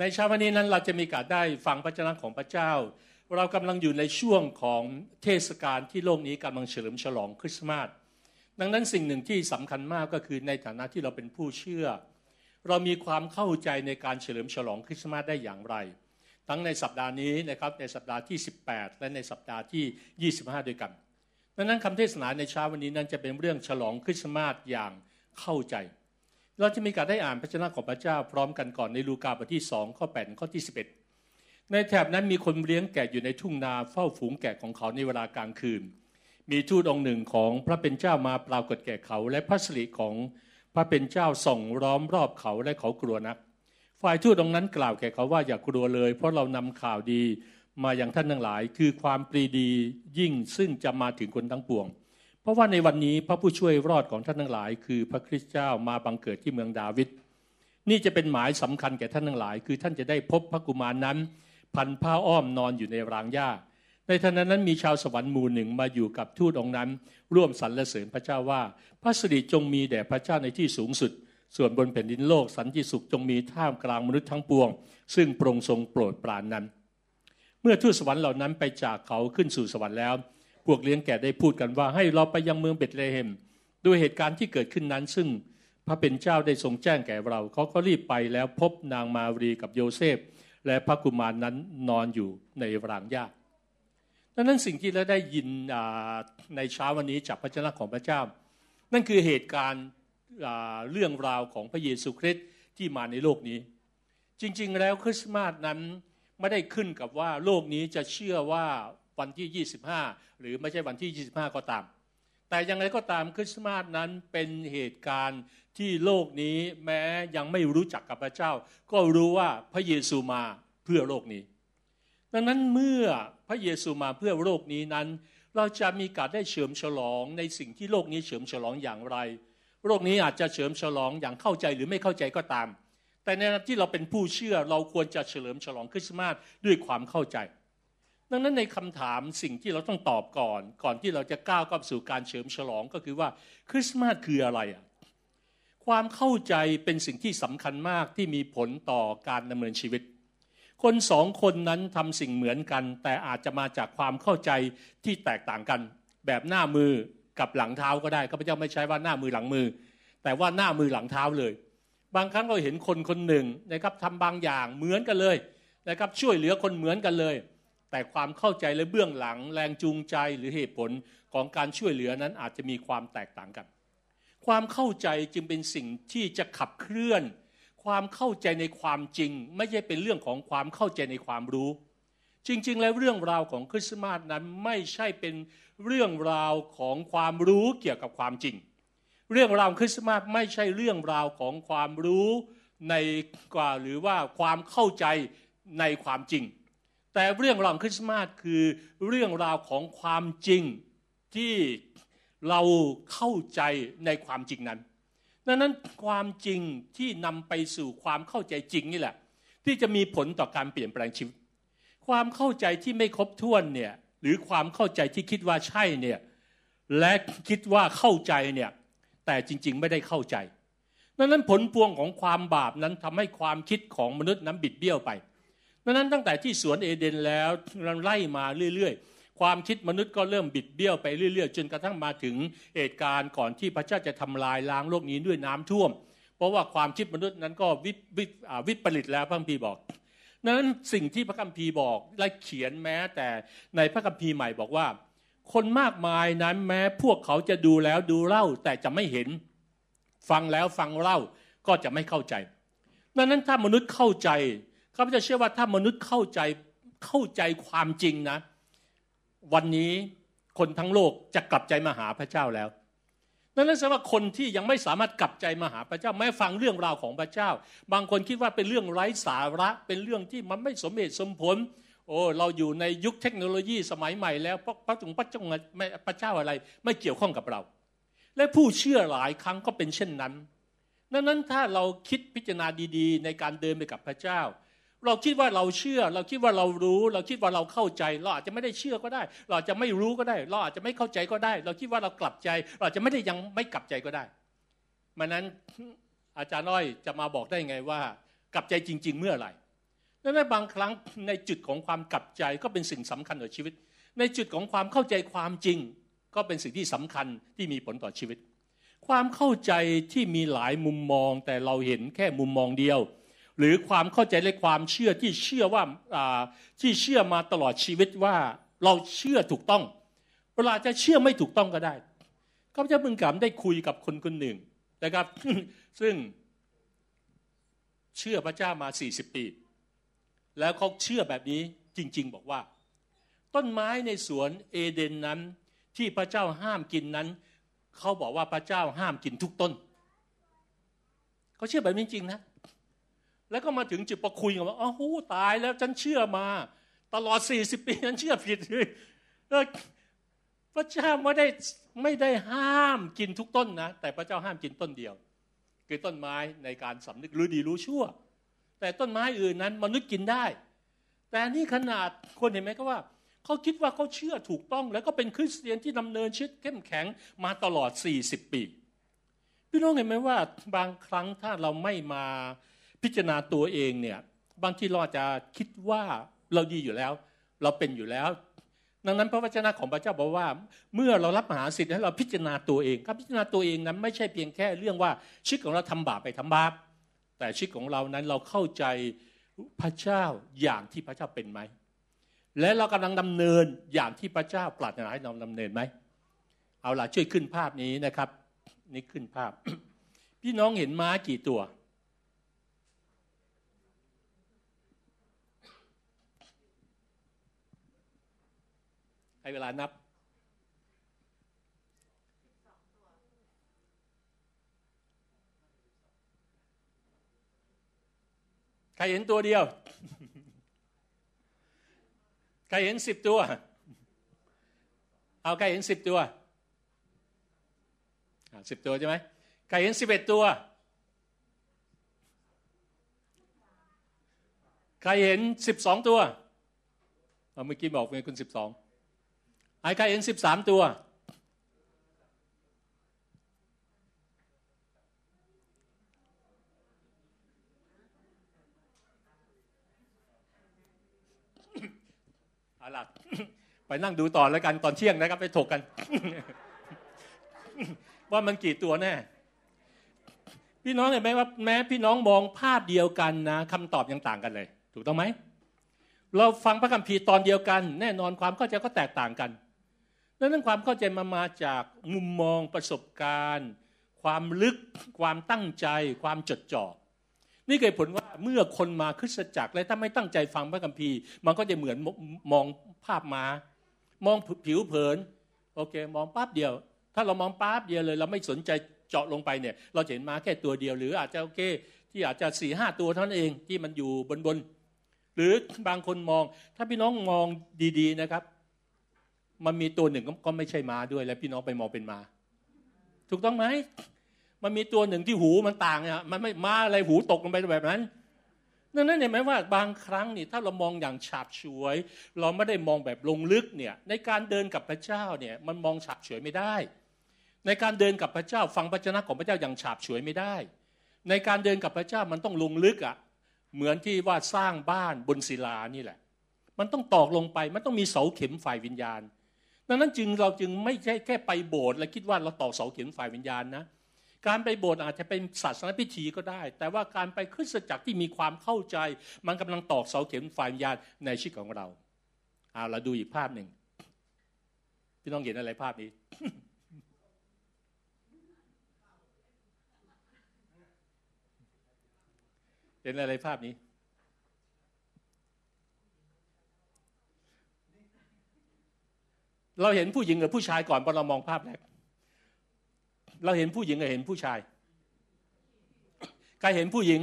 ในเช้าวันนี้นั้นเราจะมีการได้ฟังพระเจ้าของพระเจ้า เรากำลังอยู่ในช่วงของเทศกาลที่โลกนี้กำลังเฉลิมฉลองคริสต์มาสดังนั้นสิ่งหนึ่งที่สำคัญมากก็คือในฐานะที่เราเป็นผู้เชื่อ เรามีความเข้าใจในการเฉลิมฉลองคริสต์มาสได้อย่างไร ทั้งในสัปดาห์นี้นะครับในสัปดาห์ที่ 18 และในสัปดาห์ที่ 25 ด้วยกันดังนั้นคำเทศนาในเช้าวันนี้นั้นจะเป็นเรื่องฉลองคริสต์มาสอย่างเข้าใจ เราจะมีการได้อ่านพระเจ้าของพระเจ้าพร้อมกันก่อนในลูกาบทที่2ข้อ8ข้อที่11ในแถบนั้นมีคนเลี้ยงแกะอยู่ในทุ่งนาเฝ้าฝูงแกะของเขาในเวลากลางคืน มีทูตองค์หนึ่งของพระเป็นเจ้ามาปรากฏแก่เขาและพระสิริของพระเป็นเจ้าส่องล้อมรอบเขาและเขากลัวนัก ฝ่ายทูตองค์นั้นกล่าวแก่เขาว่าอย่ากลัวเลย เพราะเรานำข่าวดีมาอย่างท่านทั้งหลาย คือความปรีดียิ่งซึ่งจะมาถึงคนทั้งปวง ราะว่าในวันนี้พระผู้ช่วยรอดของท่านทั้งหลาย คือพระคริสต์เจ้ามาบังเกิดที่เมืองดาวิดนี่จะเป็นหมายสำคัญแก่ท่านทั้งหลาย คือท่านจะได้พบพระกุมารนั้น พันผ้าอ้อมนอนอยู่ในรางหญ้า ในขณะนั้นมีชาวสวรรค์หมู่หนึ่งมาอยู่กับทูตองค์นั้น ร่วมสรรเสริญพระเจ้าว่า พระสิริจงมีแด่พระเจ้าในที่สูงสุด ส่วนบนแผ่นดินโลกสันติสุขจงมีท่ามกลางมนุษย์ทั้งปวง ซึ่งโปรงทรงโปรดปรานนั้น เมื่อทูตสวรรค์เหล่านั้นไปจากเขาขึ้นสู่สวรรค์แล้ว พวกเลี้ยงแก่ได้พูดกันว่า ให้เราไปยังเมืองเบตเลเฮมด้วยเหตุการณ์ที่เกิดขึ้นนั้น ซึ่งพระเป็นเจ้าได้ทรงแจ้งแก่เรา เขาก็รีบไปแล้วพบนางมารีกับโยเซฟ และพระกุมารนั้นนอนอยู่ในรางหญ้าดังนั้นสิ่งที่เราได้ยินในเช้าวันนี้จากพระเจ้าของพระเจ้า นั่นคือเหตุการณ์เรื่องราวของพระเยซูคริสต์ที่มาในโลกนี้ จริงๆแล้วคริสต์มาสนั้นไม่ได้ขึ้นกับว่าโลกนี้จะเชื่อว่า วันที่ 25 หรือไม่ใช่วันที่ 25 ก็ตาม แต่อย่างไรก็ตามคริสต์มาสนั้นเป็นเหตุการณ์ที่โลกนี้แม้ยังไม่รู้จักกับพระเจ้า ก็รู้ว่าพระเยซูมาเพื่อโลกนี้ ดังนั้นเมื่อพระเยซูมาเพื่อโลกนี้นั้น เราจะมีการได้เฉลิมฉลองในสิ่งที่โลกนี้เฉลิมฉลองอย่างไร โลกนี้อาจจะเฉลิมฉลองอย่างเข้าใจหรือไม่เข้าใจก็ตามแต่ในที่เราเป็นผู้เชื่อเราควรจะเฉลิมฉลองคริสต์มาสด้วยความเข้าใจ ดังนั้นในคำถามสิ่งที่เราต้องตอบก่อน ก่อนที่เราจะก้าวเข้าสู่การเฉลิมฉลองก็คือว่าคริสต์มาสคืออะไรอะความเข้าใจเป็นสิ่งที่สำคัญมากที่มีผลต่อการดำเนินชีวิต คนสองคนนั้นทำสิ่งเหมือนกัน แต่อาจจะมาจากความเข้าใจที่แตกต่างกัน แบบหน้ามือกับหลังเท้าก็ได้ข้าพเจ้าไม่ใช้ว่าหน้ามือหลังมือ แต่ว่าหน้ามือหลังเท้าเลย บางครั้งเราเห็นคนคนหนึ่งนะครับทำบางอย่างเหมือนกันเลยนะครับช่วยเหลือคนเหมือนกันเลย แต่ความเข้าใจและเบื้องหลังแรงจูงใจหรือเหตุผลของการช่วยเหลือนั้นอาจจะมีความแตกต่างกัน ความเข้าใจจึงเป็นสิ่งที่จะขับเคลื่อน ความเข้าใจในความจริง ไม่ใช่เป็นเรื่องของความเข้าใจในความรู้ จริง ๆ แล้วเรื่องราวของคริสต์มาสนั้นไม่ใช่เป็นเรื่องราวของความรู้เกี่ยวกับความจริง เรื่องราวคริสต์มาสไม่ใช่เรื่องราวของความรู้ในกว่าหรือว่าความเข้าใจในความจริง แต่เรื่องราวคริสต์มาสคือเรื่องราวของความจริงที่เราเข้าใจในความจริงนั้นดังนั้นความจริงที่นำไปสู่ความเข้าใจจริงนี่แหละ ที่จะมีผลต่อการเปลี่ยนแปลงชีวิต ความเข้าใจที่ไม่ครบถ้วนเนี่ยหรือความเข้าใจที่คิดว่าใช่เนี่ยและคิดว่าเข้าใจเนี่ยแต่จริงๆไม่ได้เข้าใจดังนั้นผลพวงของความบาปนั้นทำให้ความคิดของมนุษย์นั้นบิดเบี้ยวไป ดังนั้นตั้งแต่ที่สวนเอเดนแล้วเราไล่มาเรื่อยๆ ความคิดมนุษย์ก็เริ่มบิดเบี้ยวไปเรื่อยๆ จนกระทั่งมาถึงเหตุการณ์ก่อนที่พระเจ้าจะทำลายล้างโลกนี้ด้วยน้ำท่วม เพราะว่าความคิดมนุษย์นั้นก็วิวิวิปริตแล้วพระคัมภีร์บอกนั้นสิ่งที่พระคัมภีร์บอกและเขียนแม้แต่ในพระคัมภีร์ใหม่บอกว่า คนมากมายนั้นแม้พวกเขาจะดูแล้วดูเล่าแต่จะไม่เห็นฟังแล้วฟังเล่าก็จะไม่เข้าใจดังนั้นถ้ามนุษย์เข้าใจ ข้าพเจ้าเชื่อว่าถ้ามนุษย์เข้าใจเข้าใจความจริงนะ วันนี้คนทั้งโลกจะกลับใจมาหาพระเจ้าแล้วนั่นแสดงว่าคนที่ยังไม่สามารถกลับใจมาหาพระเจ้าแม้ฟังเรื่องราวของพระเจ้า บางคนคิดว่าเป็นเรื่องไร้สาระ เป็นเรื่องที่มันไม่สมเหตุสมผล โอ้เราอยู่ในยุคเทคโนโลยีสมัยใหม่แล้วพระพระจงพระจงพระเจ้าอะไร ไม่เกี่ยวข้องกับเรา และผู้เชื่อหลายครั้งก็เป็นเช่นนั้นดังนั้นถ้าเราคิดพิจารณาดีๆ ในการเดินไปกับพระเจ้า เราคิดว่าเราเชื่อ เราคิดว่าเรารู้ เราคิดว่าเราเข้าใจ เราอาจจะไม่ได้เชื่อก็ได้ เราอาจจะไม่รู้ก็ได้ เราอาจจะไม่เข้าใจก็ได้ เราคิดว่าเรากลับใจ เราอาจจะไม่ได้ยังไม่กลับใจก็ได้มันนั้นอาจารย์น้อยจะมาบอกได้ไงว่า กลับใจจริง ๆ เมื่อไหร่ดังนั้นบางครั้งในจุดของความกลับใจก็เป็นสิ่งสำคัญต่อชีวิต ในจุดของความเข้าใจความจริง ก็เป็นสิ่งที่สำคัญที่มีผลต่อชีวิต ความเข้าใจที่มีหลายมุมมอง แต่เราเห็นแค่มุมมองเดียว หรือความเข้าใจและความเชื่อที่เชื่อว่าที่เชื่อมาตลอดชีวิตว่าเราเชื่อถูกต้อง เวลาจะเชื่อไม่ถูกต้องก็ได้ข้าพเจ้าพึงกลับได้คุยกับคนคนหนึ่งนะครับ ซึ่งเชื่อพระเจ้ามา 40 ปี แล้วเขาเชื่อแบบนี้จริง ๆ บอกว่า ต้นไม้ในสวนเอเดนนั้น ที่พระเจ้าห้ามกินนั้น เขาบอกว่าพระเจ้าห้ามกินทุกต้น เขาเชื่อแบบนี้จริงนะ แล้วก็มาถึงจุดประคุยกันว่าอ้าวตายแล้วฉันเชื่อมา ตลอด40ปีฉันเชื่อผิดเลยพระเจ้าไม่ได้ไม่ได้ห้ามกินทุกต้นนะ แต่พระเจ้าห้ามกินต้นเดียว คือต้นไม้ในการสำนึกรู้ดีรู้ชั่ว แต่ต้นไม้อื่นนั้นมนุษย์กินได้ แต่นี่ขนาดคนเห็นไหมก็ว่าเขาคิดว่าเขาเชื่อถูกต้อง แล้วก็เป็นคริสเตียนที่ดำเนินชีวิตเข้มแข็งมาตลอด 40 ปี พี่น้องเห็นไหมว่าบางครั้งถ้าเราไม่มา พิจารณาตัวเองเนี่ยบางทีเราจะคิดว่าเราดีอยู่แล้ว เราเป็นอยู่แล้ว ดังนั้นพระวจนะของพระเจ้าบอกว่า เมื่อเรารับมหาสิทธิ์ให้เราพิจารณาตัวเองการพิจารณาตัวเองนั้นไม่ใช่เพียงแค่เรื่องว่าชีวิตของเราทำบาปไปทำบาปแต่ชีวิตของเรานั้นเราเข้าใจพระเจ้าอย่างที่พระเจ้าเป็นไหมและเรากำลังดำเนินอย่างที่พระเจ้าปรารถนาให้เราดำเนินไหมเอาล่ะช่วยขึ้นภาพนี้นะครับ นี่ขึ้นภาพ พี่น้องเห็นม้ากี่ตัว เวลานับใครเห็นตัวเดียว ใครเห็นสิบตัว เอาใครเห็นสิบตัวสิบตัวใช่ไหมใครเห็นสิบเอ็ดตัว ใครเห็นสิบสองตัว เมื่อกี้บอกเป็นคุณสิบสอง ไอ้ใครเห็นสิบสามตัว เอาล่ะ ไปนั่งดูต่อแล้วกันตอนเที่ยงนะครับ ไปถกกัน ว่ามันกี่ตัวแน่พี่น้องเห็นไหมว่าแม้พี่น้องมองภาพเดียวกันนะคำตอบยังต่างกันเลย ถูกต้องไหมเราฟังพระคัมภีร์ตอนเดียวกัน แน่นอนความเข้าใจก็แตกต่างกัน ดังนั้นความเข้าใจมามาจากมุมมองประสบการณ์ ความลึก ความตั้งใจ ความจดจ่อ นี่เกิดผลว่าเมื่อคนมาคริสตจักรและถ้าไม่ตั้งใจฟังพระคัมภีร์ มันก็จะเหมือนมองภาพมา มองผิวเผิน โอเค มองปั๊บเดียว ถ้าเรามองปั๊บเดียวเลย เราไม่สนใจเจาะลงไปเนี่ย เราเห็นมาแค่ตัวเดียว หรืออาจจะโอเค ที่อาจจะสี่ห้าตัวเท่านั้นเองที่มันอยู่บนบนหรือบางคนมองถ้าพี่น้องมองดีๆนะครับ มันมีตัวหนึ่งก็ไม่ใช่มาด้วย แล้วพี่น้องไปมองเป็นมาถูกต้องไหมมันมีตัวหนึ่งที่หูมันต่างอะมันไม่มาอะไรหูตกลงไปแบบนั้นนั่นนั่นเห็นไหมว่าบางครั้งนี่ถ้าเรามองอย่างฉาบฉวย เราไม่ได้มองแบบลงลึกเนี่ยในการเดินกับพระเจ้าเนี่ยมันมองฉาบฉวยไม่ได้ ในการเดินกับพระเจ้าฟังพระเจ้าของพระเจ้าอย่างฉาบฉวยไม่ได้ ในการเดินกับพระเจ้ามันต้องลงลึกอะเหมือนที่ว่าสร้างบ้านบนศิลานี่แหละ มันต้องตอกลงไปมันต้องมีเสาเข็มฝ่ายวิญญาณ ดังนั้นจึงเราจึงไม่ใช่แค่ไปโบสถ์และคิดว่าเราต่อเสาเข็มฝ่ายวิญญาณนะ การไปโบสถ์อาจจะเป็นศาสนาพิธีก็ได้ แต่ว่าการไปคริสตจักรที่มีความเข้าใจ มันกำลังตอกเสาเข็มฝ่ายวิญญาณในชีวิตของเราเอาเราดูอีกภาพหนึ่งพี่น้องเห็นอะไรภาพนี้เห็นอะไรภาพนี้ เราเห็นผู้หญิงหรือผู้ชายก่อนพอเรามองภาพแรก เราเห็นผู้หญิงหรือเห็นผู้ชายใครเห็นผู้หญิง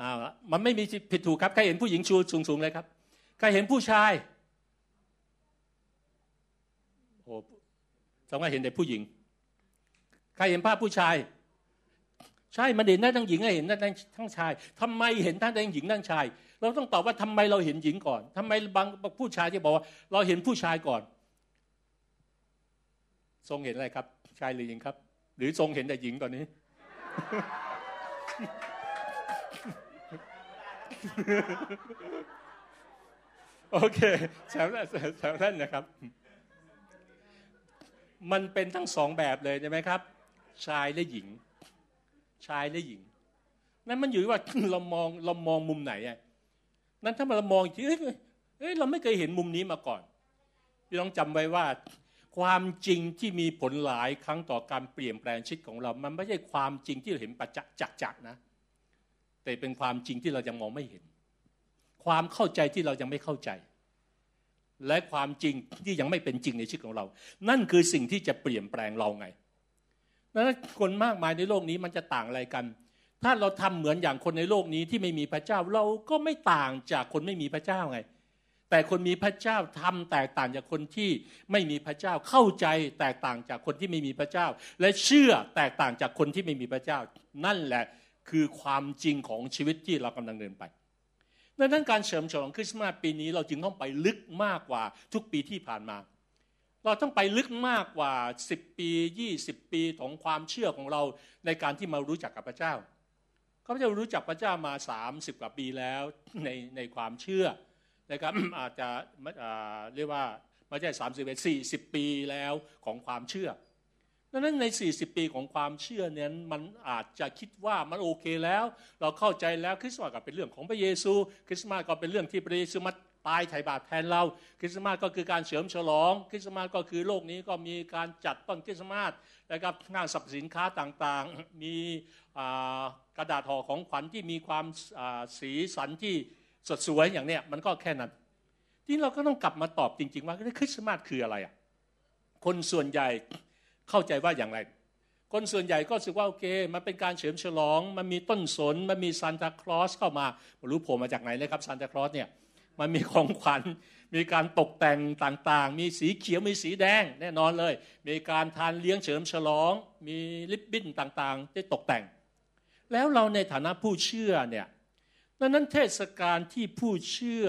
อ่ามันไม่มีผิดถูกครับใครเห็นผู้หญิงชูสูงๆเลยครับใครเห็นผู้ชายโอ้สมมติเห็นแต่ผู้หญิง ใครเห็นภาพผู้ชาย ใช่มันเห็นได้ทั้งหญิงเห็นได้ทั้งชายทำไมเห็นทั้งหญิงทั้งชาย เราต้องตอบว่าทำไมเราเห็นหญิงก่อนทำไมบางผู้ชายที่บอกว่า เราเห็นผู้ชายก่อน ทรงเห็นอะไรครับ ชายหรือหญิงครับ หรือทรงเห็นแต่หญิงตอนนี้ โอเคแซวแซวท่นนะครับ มันเป็นทั้งสองแบบเลยใช่ไหมครับ ชายและหญิง ชายและหญิงนั่นมันอยู่ว่าเรามองเรามองมุมไหนอะ นั้นถ้าเรามองจริงเอ้ยเราไม่เคยเห็นมุมนี้มาก่อนพี่ต้องจำไว้ว่า ความจริงที่มีผลหลายครั้งต่อการเปลี่ยนแปลงชีวิตของเรา มันไม่ใช่ความจริงที่เราเห็นประจักษ์จักนะ แต่เป็นความจริงที่เรายังมองไม่เห็น ความเข้าใจที่เรายังไม่เข้าใจ และความจริงที่ยังไม่เป็นจริงในชีวิตของเรา นั่นคือสิ่งที่จะเปลี่ยนแปลงเราไงนั้นคนมากมายในโลกนี้มันจะต่างอะไรกัน ถ้าเราทำเหมือนอย่างคนในโลกนี้ที่ไม่มีพระเจ้า เราก็ไม่ต่างจากคนไม่มีพระเจ้าไง แต่คนมีพระเจ้าทำแตกต่างจากคนที่ไม่มีพระเจ้าเข้าใจแตกต่างจากคนที่ไม่มีพระเจ้า และเชื่อแตกต่างจากคนที่ไม่มีพระเจ้า นั่นแหละคือความจริงของชีวิตที่เรากำลังเดินไปดังนั้นการเฉลิมฉลองคริสต์มาสปีนี้เราจึงต้องไปลึกมากกว่าทุกปีที่ผ่านมา เราต้องไปลึกมากกว่า 10 ปี 20 ปีของความเชื่อของเราในการที่มารู้จักกับพระเจ้า ข้าพเจ้ารู้จักพระเจ้ามา 30 กว่าปีแล้วในในความเชื่อนะครับอาจจะเรียกว่าไม่ใช่สามสิบเอ็ดสี่สิบปีแล้วของความเชื่อดังนั้นใน 40 ปีของความเชื่อนั้นมันอาจจะคิดว่ามันโอเคแล้ว เราเข้าใจแล้วคริสต์มาสก็เป็นเรื่องของพระเยซู คริสต์มาสก็เป็นเรื่องที่พระเยซูมาตายไถ่บาปแทนเรา คริสต์มาสก็คือการเฉลิมฉลอง คริสต์มาสก็คือโลกนี้ก็มีการจัดต้นคริสต์มาสนะครับงานสรรพสินค้าต่างๆ มี กระดาษห่อของขวัญที่มีความสีสันที่สดสวยอย่างเนี้ยมันก็แค่นั้น ที่เราก็ต้องกลับมาตอบจริง ๆ ว่าคริสต์มาสคืออะไรอะคนส่วนใหญ่เข้าใจว่าอย่างไร คนส่วนใหญ่ก็รู้สึกว่าโอเค มันเป็นการเฉลิมฉลอง มันมีต้นสน มันมีซานตาคลอสเข้ามาไม่รู้ผมมาจากไหนเลยครับซานตาคลอสเนี่ยมันมีของขวัญ มีการตกแต่งต่างๆ มีสีเขียว มีสีแดงแน่นอนเลย มีการทานเลี้ยงเฉลิมฉลอง มีลิปบิ้นต่างๆ ที่ตกแต่ง แล้วเราในฐานะผู้เชื่อเนี่ยดังนั้นเทศกาลที่ผู้เชื่อ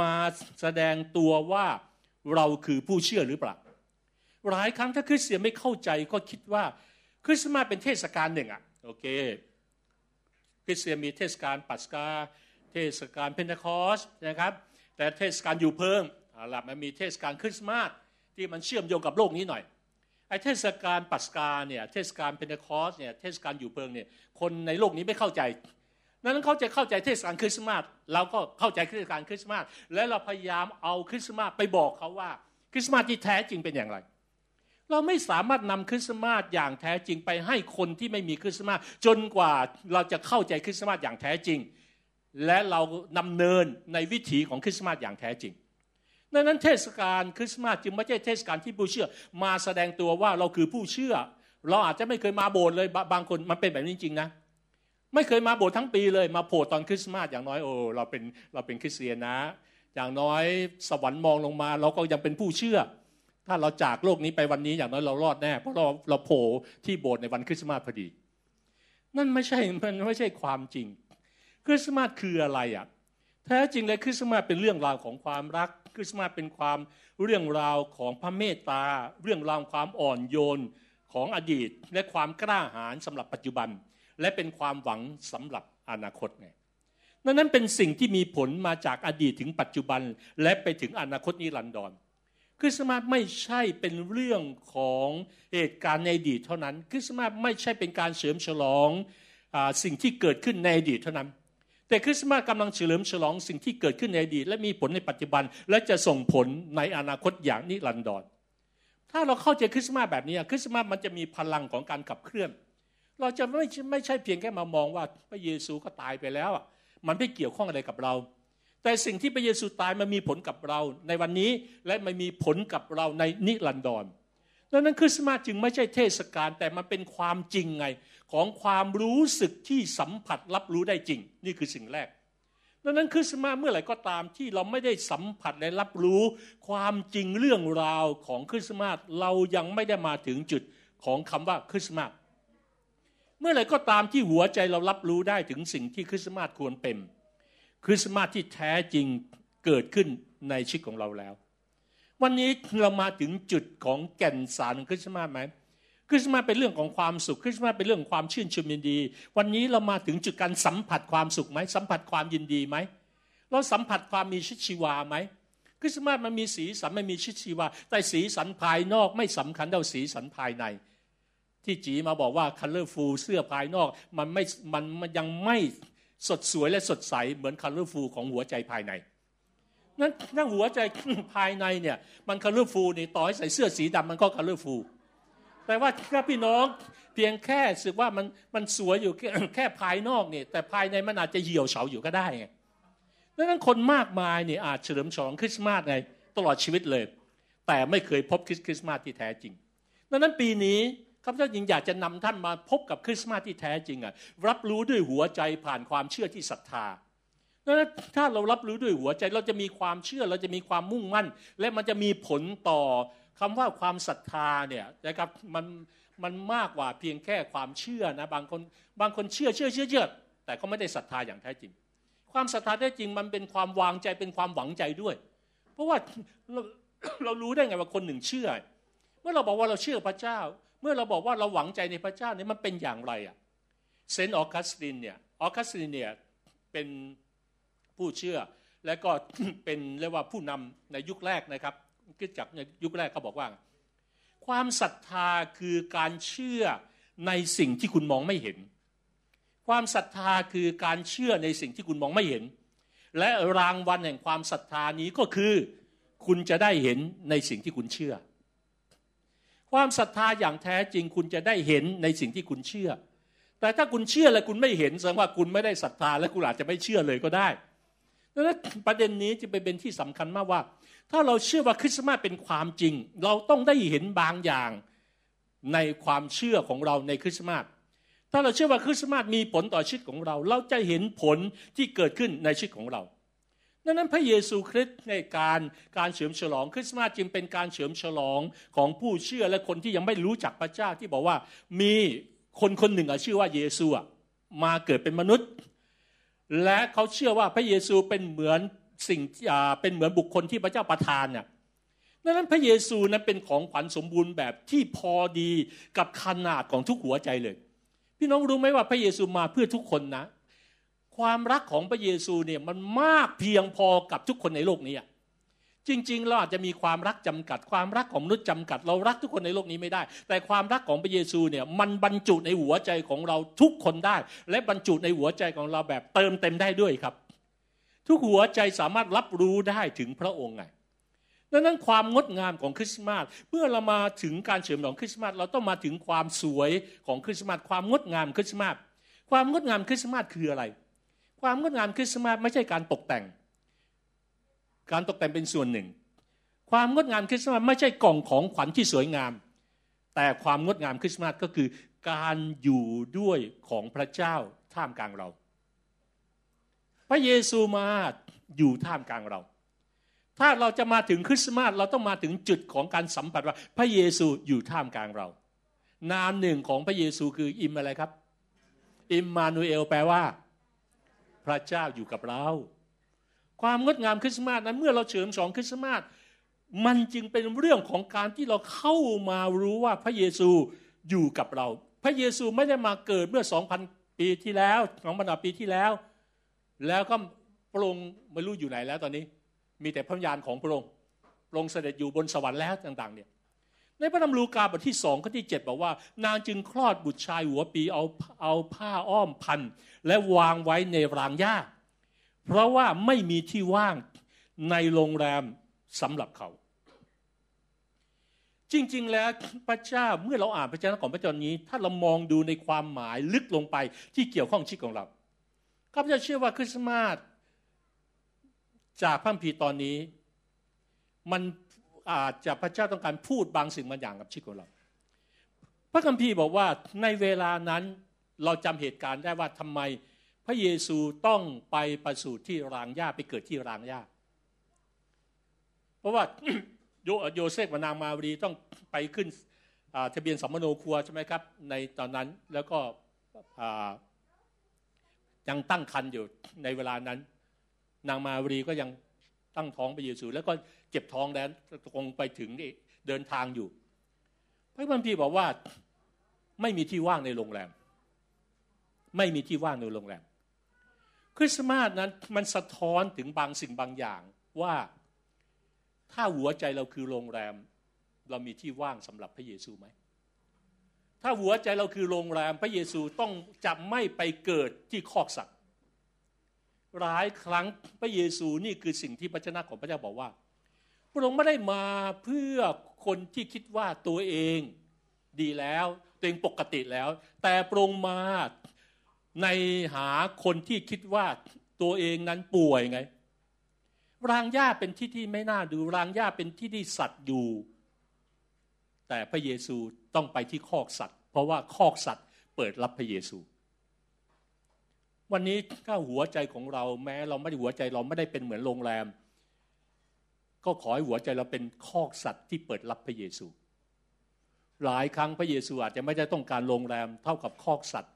มาแสดงตัวว่าเราคือผู้เชื่อหรือเปล่าหลายครั้งถ้าคริสเตียนไม่เข้าใจก็คิดว่าคริสต์มาสเป็นเทศกาลหนึ่งอะโอเคคริสเตียนมีเทศกาลปัสกา เทศกาลเพนเทคอสต์นะครับ แต่เทศกาลอยู่เพิงเอาละมันมีเทศกาลคริสต์มาสที่มันเชื่อมโยงกับโลกนี้หน่อย ไอ้เทศกาลปัสกาเนี่ยเทศกาลเพนเทคอสต์เนี่ยเทศกาลอยู่เพิงเนี่ยคนในโลกนี้ไม่เข้าใจนั้นเขาจะเข้าใจเทศกาลคริสต์มาสเราก็เข้าใจเทศกาลคริสต์มาสและเราพยายามเอาคริสต์มาสไปบอกเขาว่า คริสต์มาสที่แท้จริงเป็นอย่างไร เราไม่สามารถนำคริสต์มาสอย่างแท้จริงไปให้คนที่ไม่มีคริสต์มาสจนกว่าเราจะเข้าใจคริสต์มาสอย่างแท้จริง และเรานำเนินในวิถีของคริสต์มาสอย่างแท้จริง ดังนั้นเทศกาลคริสต์มาสจึงไม่ใช่เทศกาลที่ผู้เชื่อ มาแสดงตัวว่าเราคือผู้เชื่อ เราอาจจะไม่เคยมาโบสถ์เลยบางคนมันเป็นแบบนี้จริงนะไม่เคยมาโบสถ์ทั้งปีเลยมาโผล่ตอนคริสต์มาสอย่างน้อยโอ้เราเป็นเราเป็นคริสเตียนนะ อย่างน้อยสวรรค์มองลงมา เราก็ยังเป็นผู้เชื่อ ถ้าเราจากโลกนี้ไปวันนี้อย่างน้อยเรารอดแน่เพราะเราเราโผล่ที่โบสถ์ในวันคริสต์มาสพอดี นั่นไม่ใช่มันไม่ใช่ความจริง คริสต์มาสคืออะไรอะ แท้จริงเลยคริสต์มาสเป็นเรื่องราวของความรัก คริสต์มาสเป็นความเรื่องราวของพระเมตตา เรื่องราวความอ่อนโยนของอดีต และความกล้าหาญสำหรับปัจจุบัน และเป็นความหวังสำหรับอนาคตไงนั่นนั้นเป็นสิ่งที่มีผลมาจากอดีตถึงปัจจุบัน และไปถึงอนาคตนิรันดรคริสต์มาสไม่ใช่เป็นเรื่องของเหตุการณ์ในอดีตเท่านั้น คริสต์มาสไม่ใช่เป็นการเฉลิมฉลองอสิ่งที่เกิดขึ้นในอดีตเท่านั้น แต่คริสต์มาสกำลังเฉลิมฉลองสิ่งที่เกิดขึ้นในอดีตและมีผลในปัจจุบัน และจะส่งผลในอนาคตอย่างนิรันดรถ้าเราเข้าใจคริสต์มาสแบบนี้คริสต์มาสมันจะมีพลังของการขับเคลื่อน เราจะไม่ไม่ใช่เพียงแค่มามองว่าพระเยซูก็ตายไปแล้วอะมันไม่เกี่ยวข้องอะไรกับเรา แต่สิ่งที่พระเยซูตายมันมีผลกับเราในวันนี้และมันมีผลกับเราในนิรันดรดังนั้นคริสต์มาสจึงไม่ใช่เทศกาลแต่มันเป็นความจริงไง ของความรู้สึกที่สัมผัสรับรู้ได้จริง นี่คือสิ่งแรกดังนั้นคริสต์มาสเมื่อไหร่ก็ตามที่เราไม่ได้สัมผัสและรับรู้ความจริงเรื่องราวของคริสต์มาสเรายังไม่ได้มาถึงจุดของคำว่าคริสต์มาสเมื่อไหร่ก็ตามที่หัวใจเรารับรู้ได้ถึงสิ่งที่คริสต์มาสควรเป็น คริสต์มาสที่แท้จริงเกิดขึ้นในชีวิตของเราแล้ว วันนี้เรามาถึงจุดของแก่นสารของคริสต์มาสไหม คริสต์มาสเป็นเรื่องของความสุข คริสต์มาสเป็นเรื่องของความชื่นชมยินดี วันนี้เรามาถึงจุดการสัมผัสความสุขไหมสัมผัสความยินดีไหมเราสัมผัสความมีชีวิตชีวาไหมคริสต์มาสมันมีสีสันมันมีชีวิตชีวา แต่สีสันภายนอกไม่สำคัญเท่าสีสันภายใน ที่จีมาบอกว่า colorful เสื้อภายนอกมันไม่มันมันยังไม่สดสวยและสดใสเหมือน colorful ของหัวใจภายในนั้นนั่งหัวใจภายในเนี่ยมัน colorful นี่ต่อให้ใส่เสื้อสีดำมันก็ colorful แต่ว่าถ้าพี่น้องเพียงแค่สึกว่ามันมันสวยอยู่แค่ภายนอกเนี่ยแต่ภายในมันอาจจะเหี่ยวเฉาอยู่ก็ได้ไงดังนั้นคนมากมายเนี่ยอาจเฉลิมฉลองคริสต์มาสไงตลอดชีวิตเลย แต่ไม่เคยพบคริสต์มาสที่แท้จริงดังนั้นปีนี้ข้าพเจ้ายิงอยากจะนำท่านมาพบกับคริสต์มาสที่แท้จริงอะรับรู้ด้วยหัวใจผ่านความเชื่อที่ศรัทธาดังนั้นถ้าเรารับรู้ด้วยหัวใจเราจะมีความเชื่อเราจะมีความมุ่งมั่น และมันจะมีผลต่อ คำว่าความศรัทธาเนี่ยนะครับมันมันมากกว่าเพียงแค่ความเชื่อนะบางคนบางคนเชื่อเชื่อเชื่อเชื่อแต่เขาไม่ได้ศรัทธาอย่างแท้จริง ความศรัทธาแท้จริงมันเป็นความวางใจเป็นความหวังใจด้วย เพราะว่าเราเรารู้ได้ไงว่าคนหนึ่งเชื่อ เมื่อเราบอกว่าเราเชื่อพระเจ้า เมื่อเราบอกว่าเราหวังใจในพระเจ้าเนี่ยมันเป็นอย่างไรอะเซนต์ออกัสตินเนี่ยออกัสตินเนี่ยเป็นผู้เชื่อและก็เป็นเรียกว่าผู้นำในยุคแรกนะครับ คิดจากในยุคแรกเขาบอกว่า ความศรัทธาคือการเชื่อในสิ่งที่คุณมองไม่เห็น ความศรัทธาคือการเชื่อในสิ่งที่คุณมองไม่เห็น และรางวัลแห่งความศรัทธานี้ก็คือ คุณจะได้เห็นในสิ่งที่คุณเชื่อ ความศรัทธาอย่างแท้จริงคุณจะได้เห็นในสิ่งที่คุณเชื่อ แต่ถ้าคุณเชื่อและคุณไม่เห็นแสดงว่าคุณไม่ได้ศรัทธาและคุณอาจจะไม่เชื่อเลยก็ได้ดังนั้นประเด็นนี้จะไปเป็นที่สำคัญมากว่า ถ้าเราเชื่อว่าคริสต์มาสเป็นความจริง เราต้องได้เห็นบางอย่างในความเชื่อของเราในคริสต์มาสถ้าเราเชื่อว่าคริสต์มาสมีผลต่อชีวิตของเรา เราจะเห็นผลที่เกิดขึ้นในชีวิตของเราดังนั้นพระเยซูคริสต์ในการการเฉลิมฉลองคริสต์มาสจึงเป็นการเฉลิมฉลองของผู้เชื่อและคนที่ยังไม่รู้จักพระเจ้าที่บอกว่ามีคนคนหนึ่งชื่อว่าเยซูมาเกิดเป็นมนุษย์ และเขาเชื่อว่าพระเยซูเป็นเหมือน สิ่งเป็นเหมือนบุคคลที่พระเจ้าประทานเนี่ยดังนั้นพระเยซูนั้นเป็นของขวัญสมบูรณ์แบบที่พอดีกับขนาดของทุกหัวใจเลย พี่น้องรู้ไหมว่าพระเยซูมาเพื่อทุกคนนะ ความรักของพระเยซูเนี่ยมันมากเพียงพอกับทุกคนในโลกนี้จริง ๆ เราอาจจะมีความรักจำกัด ความรักของมนุษย์จำกัด เรารักทุกคนในโลกนี้ไม่ได้ แต่ความรักของพระเยซูเนี่ยมันบรรจุในหัวใจของเราทุกคนได้ และบรรจุในหัวใจของเราแบบเติมเต็มได้ด้วยครับ ทุกหัวใจสามารถรับรู้ได้ถึงพระองค์ไงดังนั้นความงดงามของคริสต์มาสเมื่อเรามาถึงการเฉลิมฉลองคริสต์มาสเราต้องมาถึงความสวยของคริสต์มาสความงดงามคริสต์มาสความงดงามคริสต์มาสคืออะไร ความงดงามคริสต์มาสไม่ใช่การตกแต่ง การตกแต่งเป็นส่วนหนึ่ง ความงดงามคริสต์มาสไม่ใช่กล่องของขวัญที่สวยงาม แต่ความงดงามคริสต์มาสก็คือการอยู่ด้วยของพระเจ้าท่ามกลางเรา ระเยซูมาอยู่ท่ามกลางเรา ถ้าเราจะมาถึงคริสต์มาสเราต้องมาถึงจุดของการสัมผัสว่า พระเยซูอยู่ท่ามกลางเรา นามหนึ่งของพระเยซูคืออิมอะไรครับ อิมมานูเอลแปลว่า พระเจ้าอยู่กับเรา ความงดงามคริสต์มาสนั้นเมื่อเราเฉลิมฉลองคริสต์มาสมันจึงเป็นเรื่องของการที่เราเข้ามารู้ว่าพระเยซูอยู่กับเรา พระเยซูไม่ได้มาเกิดเมื่อสองพันปีที่แล้วสองพันปีที่แล้ว แล้วก็พระองค์ไม่รู้อยู่ไหนแล้วตอนนี้ มีแต่พระญาณของพระองค์พระองค์เสด็จอยู่บนสวรรค์แล้วต่าง ๆ เนี่ย ในพระธรรมลูกาบทที่สองข้อที่เจ็ดบอกว่า นางจึงคลอดบุตรชายหัวปีเอาเอาผ้าอ้อมพัน และวางไว้ในรางหญ้า เพราะว่าไม่มีที่ว่างในโรงแรมสำหรับเขา จริง ๆ แล้วพระเจ้าเมื่อเราอ่านพระเจ้าของพระเจ้านี้ ถ้าเรามองดูในความหมายลึกลงไปที่เกี่ยวข้องชีวิตของเรา ข้าพเจ้าเชื่อว่าคริสต์มาสจากพระพีตอนนี้ มันอาจจะพระเจ้าต้องการพูดบางสิ่งบางอย่างกับชีวิตของเรา พระคัมภีร์บอกว่าในเวลานั้นเราจำเหตุการณ์ได้ว่าทำไมพระเยซูต้องไปประสูติที่รางหญ้าไปเกิดที่รางหญ้า เพราะว่าโยโยเซฟกับนางมารีต้องไปขึ้นทะเบียนสมโนครัวใช่ไหมครับ ในตอนนั้นแล้วก็ ยังตั้งครรภ์อยู่ในเวลานั้น นางมารีก็ยังตั้งท้องไปเยซูแล้วก็เจ็บท้องแล้วคงไปถึงเดินทางอยู่ พระคัมภีร์บอกว่าไม่มีที่ว่างในโรงแรม ไม่มีที่ว่างในโรงแรม คริสต์มาสนั้นมันสะท้อนถึงบางสิ่งบางอย่างว่าถ้าหัวใจเราคือโรงแรม เรามีที่ว่างสำหรับพระเยซูไหม ถ้าหัวใจเราคือโรงแรมพระเยซูต้องจะไม่ไปเกิดที่คอกสัตว์หลายครั้งพระเยซูนี่คือสิ่งที่พระเจ้าของพระเจ้าบอกว่า พระองค์ไม่ได้มาเพื่อคนที่คิดว่าตัวเองดีแล้ว ตัวเองปกติแล้ว แต่พระองค์มาในหาคนที่คิดว่าตัวเองนั้นป่วยไง รางหญ้าเป็นที่ที่ไม่น่าดู รางหญ้าเป็นที่ที่สัตว์อยู่ แต่พระเยซู ต้องไปที่คอกสัตว์ เพราะว่าคอกสัตว์เปิดรับพระเยซู วันนี้ถ้าหัวใจของเราแม้เราไม่ได้หัวใจเราไม่ได้เป็นเหมือนโรงแรม ก็ขอให้หัวใจเราเป็นคอกสัตว์ที่เปิดรับพระเยซู หลายครั้งพระเยซูอาจจะไม่ได้ต้องการโรงแรมเท่ากับคอกสัตว์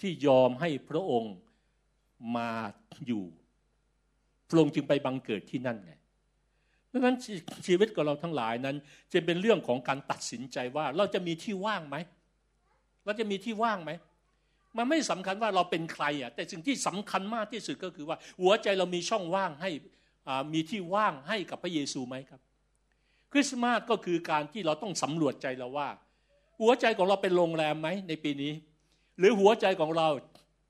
ที่ยอมให้พระองค์มาอยู่พระองค์จึงไปบังเกิดที่นั่นไง ดังนั้นชีวิตของเราทั้งหลายนั้น จะเป็นเรื่องของการตัดสินใจว่าเราจะมีที่ว่างไหมเราจะมีที่ว่างไหมมันไม่สำคัญว่าเราเป็นใครอะแต่สิ่งที่สำคัญมากที่สุดก็คือว่า หัวใจเรามีช่องว่างให้มีที่ว่างให้กับพระเยซูไหมครับ คริสต์มาสก็คือการที่เราต้องสำรวจใจเราว่า หัวใจของเราเป็นโรงแรมไหมในปีนี้ หรือหัวใจของเรา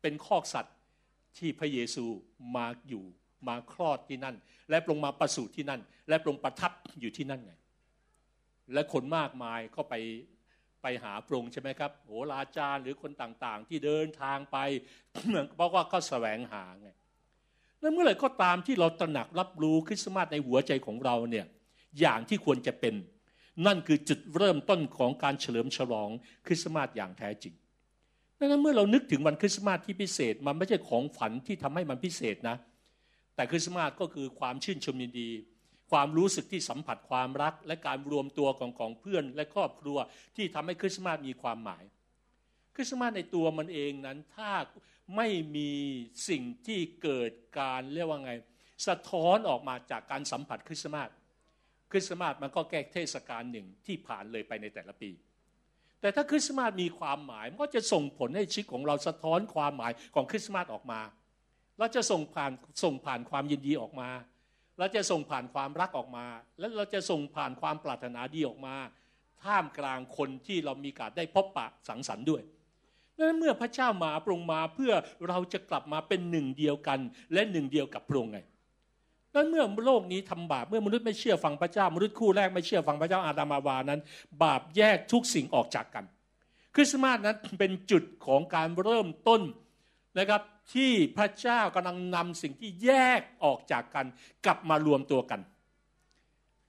เป็นคอกสัตว์ที่พระเยซูมาอยู่ มาคลอดที่นั่น และปรงมาประสูติที่นั่น และปรงประทับอยู่ที่นั่นไง และคนมากมายก็ไปไปหาพระองค์ใช่ไหมครับโหราจารย์หรือคนต่างๆ ที่เดินทางไปเพราะว่าก็แสวงหาไงแล้วเมื่อไหร่ก็ตามที่เราตระหนักรับรู้คริสต์มาสในหัวใจของเราเนี่ยอย่างที่ควรจะเป็น นั่นคือจุดเริ่มต้นของการเฉลิมฉลองคริสต์มาสอย่างแท้จริงดังนั้นเมื่อเรานึกถึงวันคริสต์มาสที่พิเศษมันไม่ใช่ของฝันที่ทำให้มันพิเศษนะ แต่คริสต์มาสก็คือความชื่นชมยินดี ความรู้สึกที่สัมผัสความรัก และการรวมตัวของของเพื่อนและครอบครัวที่ทำให้คริสต์มาสมีความหมาย คริสต์มาสในตัวมันเองนั้นถ้าไม่มีสิ่งที่เกิดการเรียกว่าไง สะท้อนออกมาจากการสัมผัสคริสต์มาสคริสต์มาสมันก็แก้เทศกาลหนึ่งที่ผ่านเลยไปในแต่ละปี แต่ถ้าคริสต์มาสมีความหมายมันก็จะส่งผลให้ชีวิตของเราสะท้อนความหมายของคริสต์มาสออกมา เราจะส่งผ่านส่งผ่านความยินดีออกมา เราจะส่งผ่านความรักออกมา และเราจะส่งผ่านความปรารถนาดีออกมา ท่ามกลางคนที่เรามีการได้พบปะสังสรรค์ด้วยดังนั้นเมื่อพระเจ้ามาปรงมาเพื่อเราจะกลับมาเป็นหนึ่งเดียวกัน และหนึ่งเดียวกับพระองค์ไงนั้นเมื่อโลกนี้ทำบาปเมื่อมนุษย์ไม่เชื่อฟังพระเจ้ามนุษย์คู่แรกไม่เชื่อฟังพระเจ้าอาดามาวานั้น บาปแยกทุกสิ่งออกจากกัน คริสต์มาสนั้นเป็นจุดของการเริ่มต้นนะครับ ที่พระเจ้ากำลังนำสิ่งที่แยกออกจากกัน กลับมารวมตัวกัน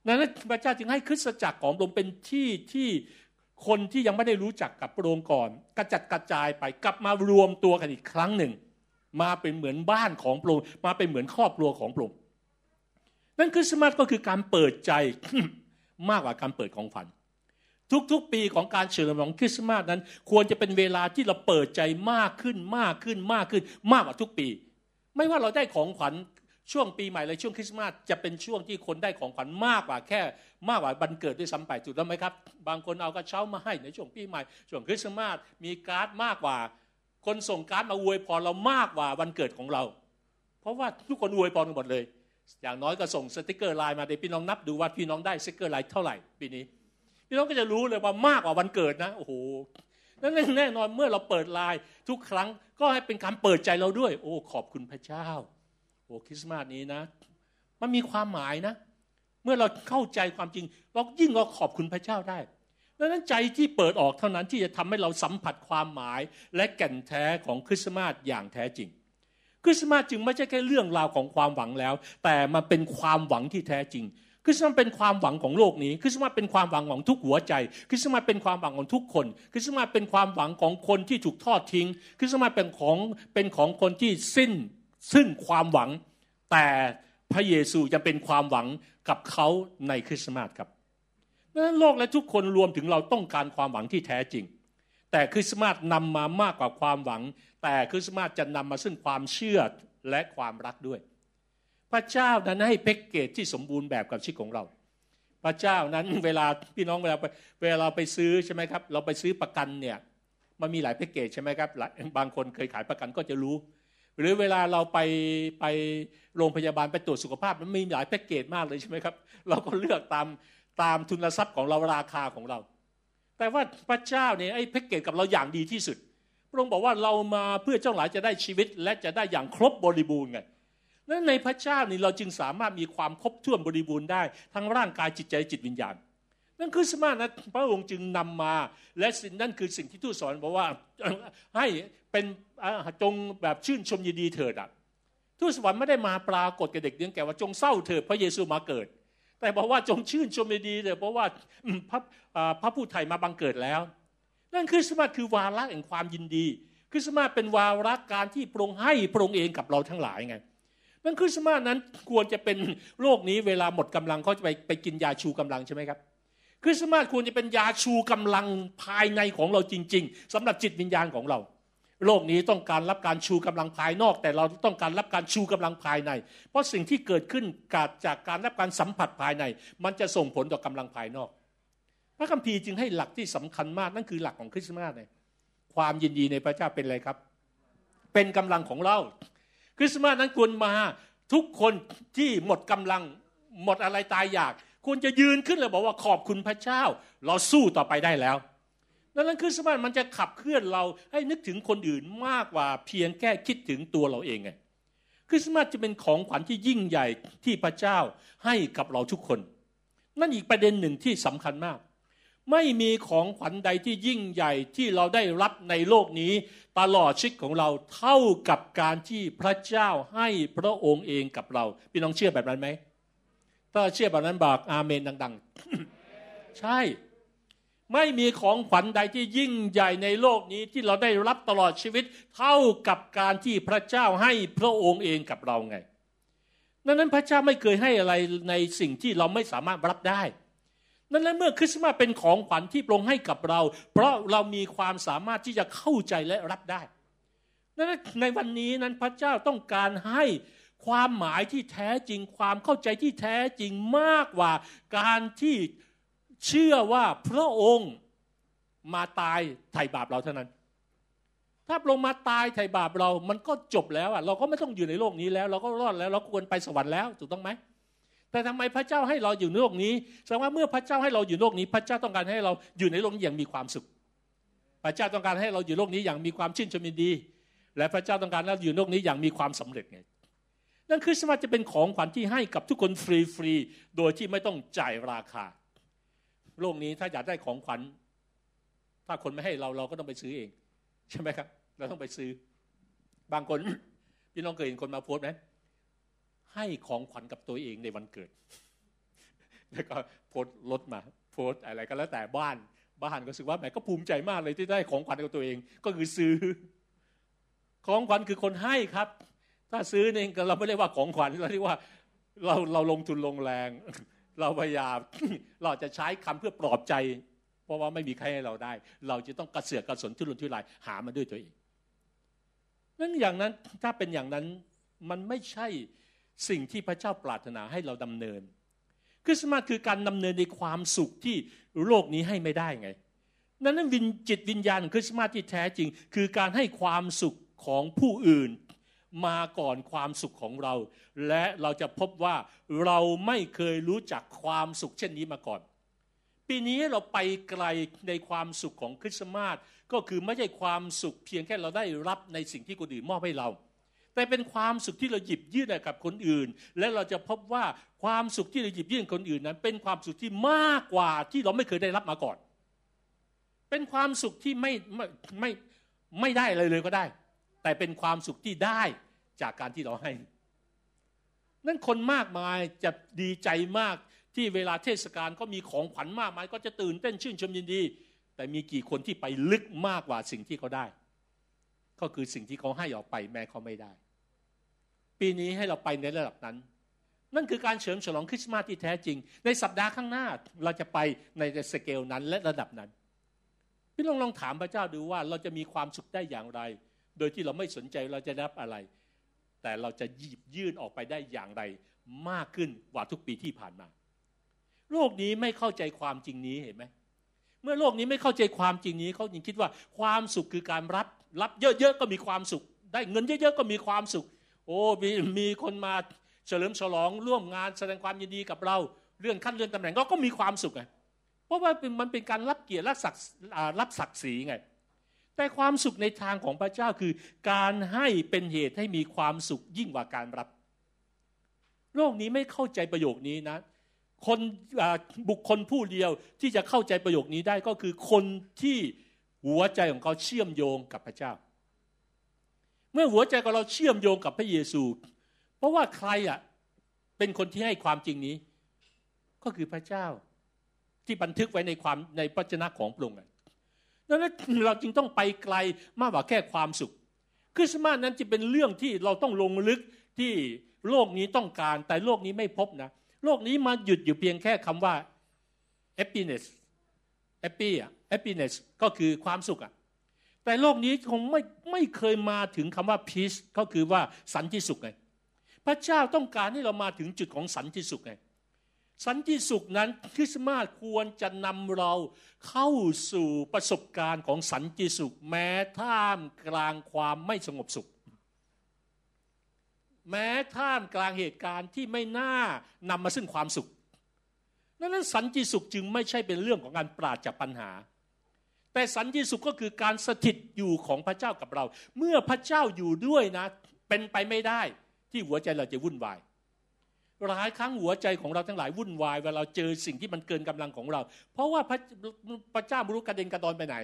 นั้นพระเจ้าจึงให้คริสตจักรของพระองค์เป็นที่ที่คนที่ยังไม่ได้รู้จักกับพระองค์ก่อน กระจัดกระจายไปกลับมารวมตัวกันอีกครั้งหนึ่ง มาเป็นเหมือนบ้านของพระองค์มาเป็นเหมือนครอบครัวของพระองค์นั่นคริสต์มาสก็คือการเปิดใจมากกว่าการเปิดของฝัน ทุกๆ ปีของการเฉลิมฉลองคริสต์มาสนั้น ควรจะเป็นเวลาที่เราเปิดใจมากขึ้นมากขึ้นมากขึ้นมากกว่าทุกปี ไม่ว่าเราได้ของขวัญช่วงปีใหม่เลยช่วงคริสต์มาสจะเป็นช่วงที่คนได้ของขวัญมากกว่าแค่ มากกว่าบันเกิดด้วยซ้ำไปถูกต้องไหมครับ บางคนเอากระเช้ามาให้ในช่วงปีใหม่ช่วงคริสต์มาสมีการ์ดมากกว่า คนส่งการ์ดมาอวยพรเรามากกว่าวันเกิดของเรา เพราะว่าทุกคนอวยพรกันหมดเลย อย่างน้อยก็ส่งสติกเกอร์ไลน์มาเดี๋ยวพี่น้องนับดูว่าพี่น้องได้สติกเกอร์ไลน์เท่าไหร่ปีนี้ พี่น้องก็จะรู้เลยว่ามากกว่าวันเกิดนะโอ้โหนั่นแน่นอนเมื่อเราเปิดไลน์ทุกครั้งก็ให้เป็นการเปิดใจเราด้วย โอ้ขอบคุณพระเจ้าโอ้คริสต์มาสนี้นะ มันมีความหมายนะ เมื่อเราเข้าใจความจริง เรายิ่งเราขอบคุณพระเจ้าได้ดังนั้นใจที่เปิดออกเท่านั้นที่จะทำให้เราสัมผัสความหมาย และแก่นแท้ของคริสต์มาสอย่างแท้จริง คริสต์มาสจึงไม่ใช่แค่เรื่องราวของความหวังแล้ว แต่มันเป็นความหวังที่แท้จริง คริสต์มาสเป็นความหวังของโลกนี้ คริสต์มาสเป็นความหวังของทุกหัวใจ คริสต์มาสเป็นความหวังของทุกคน คริสต์มาสเป็นความหวังของคนที่ถูกทอดทิ้ง คริสต์มาสเป็นของเป็นของคนที่สิ้นซึ่งความหวัง แต่พระเยซูยังเป็นความหวังกับเขาในคริสต์มาสครับนั้นโลกและทุกคนรวมถึงเราต้องการความหวังที่แท้จริง แต่คริสต์มาสนำมามากกว่าความหวัง แต่คริสต์มาสจะนำมาซึ่งความเชื่อและความรักด้วย พระเจ้านั้นให้แพ็กเกจที่สมบูรณ์แบบกับชีวิตของเรา พระเจ้านั้นเวลาพี่น้องเวลาไปเวลาเราไปซื้อใช่ไหมครับ เราไปซื้อประกันเนี่ยมันมีหลายแพ็กเกจใช่ไหมครับบางคนเคยขายประกันก็จะรู้ หรือเวลาเราไปไปโรงพยาบาลไปตรวจสุขภาพมันมีหลายแพ็กเกจมากเลยใช่ไหมครับ เราก็เลือกตามตามทุนทรัพย์ของเราราคาของเรา แต่ว่าพระเจ้าเนี่ยไอ้แพ็กเกจกับเราอย่างดีที่สุด พระองค์บอกว่าเรามาเพื่อเจ้าหลายจะได้ชีวิตและจะได้อย่างครบบริบูรณ์ไง นั้นในพระเจ้านี่เราจึงสามารถมีความครบถ้วนบริบูรณ์ได้ ทั้งร่างกายจิตใจจิตวิญญาณ นั่นคือสมานะพระองค์จึงนำมา และสิ่งนั่นคือสิ่งที่ทูตสอนบอกว่าให้เป็นจงแบบชื่นชมยินดีเถิดอะทูตสวรรค์ไม่ได้มาปรากฏกับเด็กเลี้ยงแก่ว่าจงเศร้าเถิดพระเยซูมาเกิด แต่บอกว่าจงชื่นชมยินดีเถิดเพราะว่าพระพระผู้ไถ่มาบังเกิดแล้ว นั่นคือสมาคือวาระแห่งความยินดีคือสมาเป็นวาระการที่พระองค์ให้พระองค์เองกับเราทั้งหลายไง นั่นคือสตมานั้นควรจะเป็นโรคนี้เวลาหมดกำลังเขาจะไปไปกินยาชูกำลังใช่ไหมครับ คริสต์มาสควรจะเป็นยาชูกำลังภายในของเราจริง ๆสำหรับจิตวิญญาณของเราโลกนี้ต้องการรับการชูกำลังภายนอก แต่เราต้องการรับการชูกำลังภายใน เพราะสิ่งที่เกิดขึ้นกาจากการรับการสัมผัสภายใน มันจะส่งผลต่อกำลังภายนอก พระคัมภีร์จึงให้หลักที่สำคัญมากนั่นคือหลักของคริสต์มาสเลยความยินดีในพระเจ้าเป็นอะไรครับ เป็นกำลังของเรา คริสต์มาสนั้นควรมาทุกคนที่หมดกำลังหมดอะไรตายอยาก ควรจะยืนขึ้นเลยบอกว่าขอบคุณพระเจ้า เราสู้ต่อไปได้แล้วดังนั้นคือสต์มาสมันจะขับเคลื่อนเราให้นึกถึงคนอื่นมากกว่าเพียงแค่คิดถึงตัวเราเองไงคริสต์มาสจะเป็นของขวัญที่ยิ่งใหญ่ที่พระเจ้าให้กับเราทุกคน นั่นอีกประเด็นหนึ่งที่สำคัญมาก ไม่มีของขวัญใดที่ยิ่งใหญ่ที่เราได้รับในโลกนี้ ตลอดชีวิตของเราเท่ากับการที่พระเจ้าให้พระองค์เองกับเรา พี่น้องเชื่อแบบนั้นไหมถ้าเชื่อแบบนั้นบอกอาเมนดัง ๆ ใช่ ไม่มีของขวัญใดที่ยิ่งใหญ่ในโลกนี้ที่เราได้รับตลอดชีวิต เท่ากับการที่พระเจ้าให้พระองค์เองกับเราไงดังนั้นพระเจ้าไม่เคยให้อะไรในสิ่งที่เราไม่สามารถรับได้ นั่นแหละเมื่อคริสต์มาสเป็นของขวัญที่พระองค์ให้กับเรา เพราะเรามีความสามารถที่จะเข้าใจและรับได้นั้นในวันนี้นั้นพระเจ้าต้องการให้ความหมายที่แท้จริงความเข้าใจที่แท้จริงมากกว่าการที่เชื่อว่าพระองค์มาตายไถ่บาปเราเท่านั้น ถ้าลงมาตายไถ่บาปเรา มันก็จบแล้วอะเราก็ไม่ต้องอยู่ในโลกนี้แล้ว เราก็รอดแล้ว เราควรไปสวรรค์แล้วถูกต้องไหม แต่ทำไมพระเจ้าให้เราอยู่ในโลกนี้แสดงว่าเมื่อพระเจ้าให้เราอยู่โลกนี้ พระเจ้าต้องการให้เราอยู่ในโลกนี้อย่างมีความสุข พระเจ้าต้องการให้เราอยู่โลกนี้อย่างมีความชื่นชมยินดี และพระเจ้าต้องการให้เราอยู่โลกนี้อย่างมีความสำเร็จไงนั่นคือสมาจะเป็นของขวัญที่ให้กับทุกคนฟรีฟรีโดยที่ไม่ต้องจ่ายราคา โลกนี้ถ้าอยากได้ของขวัญ ถ้าคนไม่ให้เราเราก็ต้องไปซื้อเอง ใช่ไหมครับ เราต้องไปซื้อ บางคนพี่น้องเคยเห็นคนมาโพสไหม ให้ของขวัญกับตัวเองในวันเกิด แล้วก็โพสรถมา โพสอะไรก็แล้วแต่บ้านบ้านก็รู้สึกว่าแหมก็ภูมิใจมากเลยที่ได้ของขวัญกับตัวเอง ก็คือซื้อ ของขวัญคือคนให้ครับ ถ้าซื้อนี่เราไม่เรียกว่าของขวัญเราเรียกว่าเราเราลงทุนลงแรง เราพยายามเราจะใช้คำเพื่อปลอบใจ เพราะว่าไม่มีใครให้เราได้ เราจะต้องกระเสือกกระสนทุรนทุรายหามันด้วยตัวเองนั้นอย่างนั้นถ้าเป็นอย่างนั้นมันไม่ใช่ สิ่งที่พระเจ้าปรารถนาให้เราดำเนิน คริสต์มาสคือการดำเนินในความสุขที่โลกนี้ให้ไม่ได้ไง นั้นวินจิตวิญญาณคริสต์มาสที่แท้จริง คือการให้ความสุขของผู้อื่นมาก่อนความสุขของเรา และเราจะพบว่าเราไม่เคยรู้จักความสุขเช่นนี้มาก่อน ปีนี้เราไปไกลในความสุขของคริสต์มาสก็คือไม่ใช่ความสุขเพียงแค่เราได้รับในสิ่งที่คนอื่นมอบให้เรา แต่เป็นความสุขที่เราหยิบยื่นกับคนอื่น และเราจะพบว่าความสุขที่เราหยิบยื่นคนอื่นนั้น เป็นความสุขที่มากกว่าที่เราไม่เคยได้รับมาก่อน เป็นความสุขที่ไม่ไม่ไม่ไม่ได้เลยเลยก็ได้ แต่เป็นความสุขที่ได้จากการที่เราให้ นั่นคนมากมายจะดีใจมากที่เวลาเทศกาลก็มีของขวัญมากมาย ก็จะตื่นเต้นชื่นชมยินดี แต่มีกี่คนที่ไปลึกมากกว่าสิ่งที่เขาได้ ก็คือสิ่งที่เขาให้ออกไปแม้เขาไม่ได้ ปีนี้ให้เราไปในระดับนั้น นั่นคือการเฉลิมฉลองคริสต์มาสที่แท้จริง ในสัปดาห์ข้างหน้าเราจะไปในสเกลนั้นและระดับนั้น พี่ลองลองถามพระเจ้าดูว่าเราจะมีความสุขได้อย่างไร โดยที่เราไม่สนใจเราจะรับอะไร แต่เราจะหยิบยื่นออกไปได้อย่างไร มากขึ้นกว่าทุกปีที่ผ่านมา โลกนี้ไม่เข้าใจความจริงนี้เห็นไหมเมื่อโลกนี้ไม่เข้าใจความจริงนี้เขายังคิดว่าความสุขคือการรับรับเยอะๆก็มีความสุข ได้เงินเยอะๆก็มีความสุข โอ้มีมีคนมาเฉลิมฉลองร่วมงานแสดงความยินดีกับเราเลื่อนขั้นเลื่อนตำแหน่งก็ก็มีความสุขไงเพราะว่ามันเป็นการรับเกียรติรับศักดิ์รับศักดิ์ศรีไง แต่ความสุขในทางของพระเจ้าคือ การให้เป็นเหตุให้มีความสุขยิ่งกว่าการรับ โลกนี้ไม่เข้าใจประโยคนี้นะ คนบุคคลผู้เดียวที่จะเข้าใจประโยคนี้ได้ก็คือคนที่หัวใจของเขาเชื่อมโยงกับพระเจ้า มื่อหัวใจของเราเชื่อมโยงกับพระเยซู เพราะว่าใครอะเป็นคนที่ให้ความจริงนี้ ก็คือพระเจ้าที่บันทึกไว้ในความในพระชนะของพระองค์ดังนั้นเราจึงต้องไปไกลมากกว่าแค่ความสุขคริสต์มาสนั้นจะเป็นเรื่องที่เราต้องลงลึกที่โลกนี้ต้องการ แต่โลกนี้ไม่พบนะ โลกนี้มาหยุดอยู่เพียงแค่คำว่า happiness happy อะ happiness ก็คือความสุขอะ แต่โลกนี้คงไม่ไม่เคยมาถึงคำว่า peace ก็คือว่าสันติสุขไงพระเจ้าต้องการให้เรามาถึงจุดของสันติสุขไงสันติสุขนั้นคริสต์มาสควรจะนำเราเข้าสู่ประสบการณ์ของสันติสุข แม้ท่ามกลางความไม่สงบสุข แม้ท่ามกลางเหตุการณ์ที่ไม่น่านำมาซึ่งความสุขนั้นสันติสุขจึงไม่ใช่เป็นเรื่องของการปราศจากปัญหา แต่สันติสุขก็คือการสถิตอยู่ของพระเจ้ากับเรา เมื่อพระเจ้าอยู่ด้วยนะ เป็นไปไม่ได้ ที่หัวใจเราจะวุ่นวายหลายครั้งหัวใจของเราทั้งหลายวุ่นวายเวลาเราเจอสิ่งที่มันเกินกำลังของเรา เพราะว่าพระพระเจ้าไม่รู้กระเด็นกระดอนไปไหน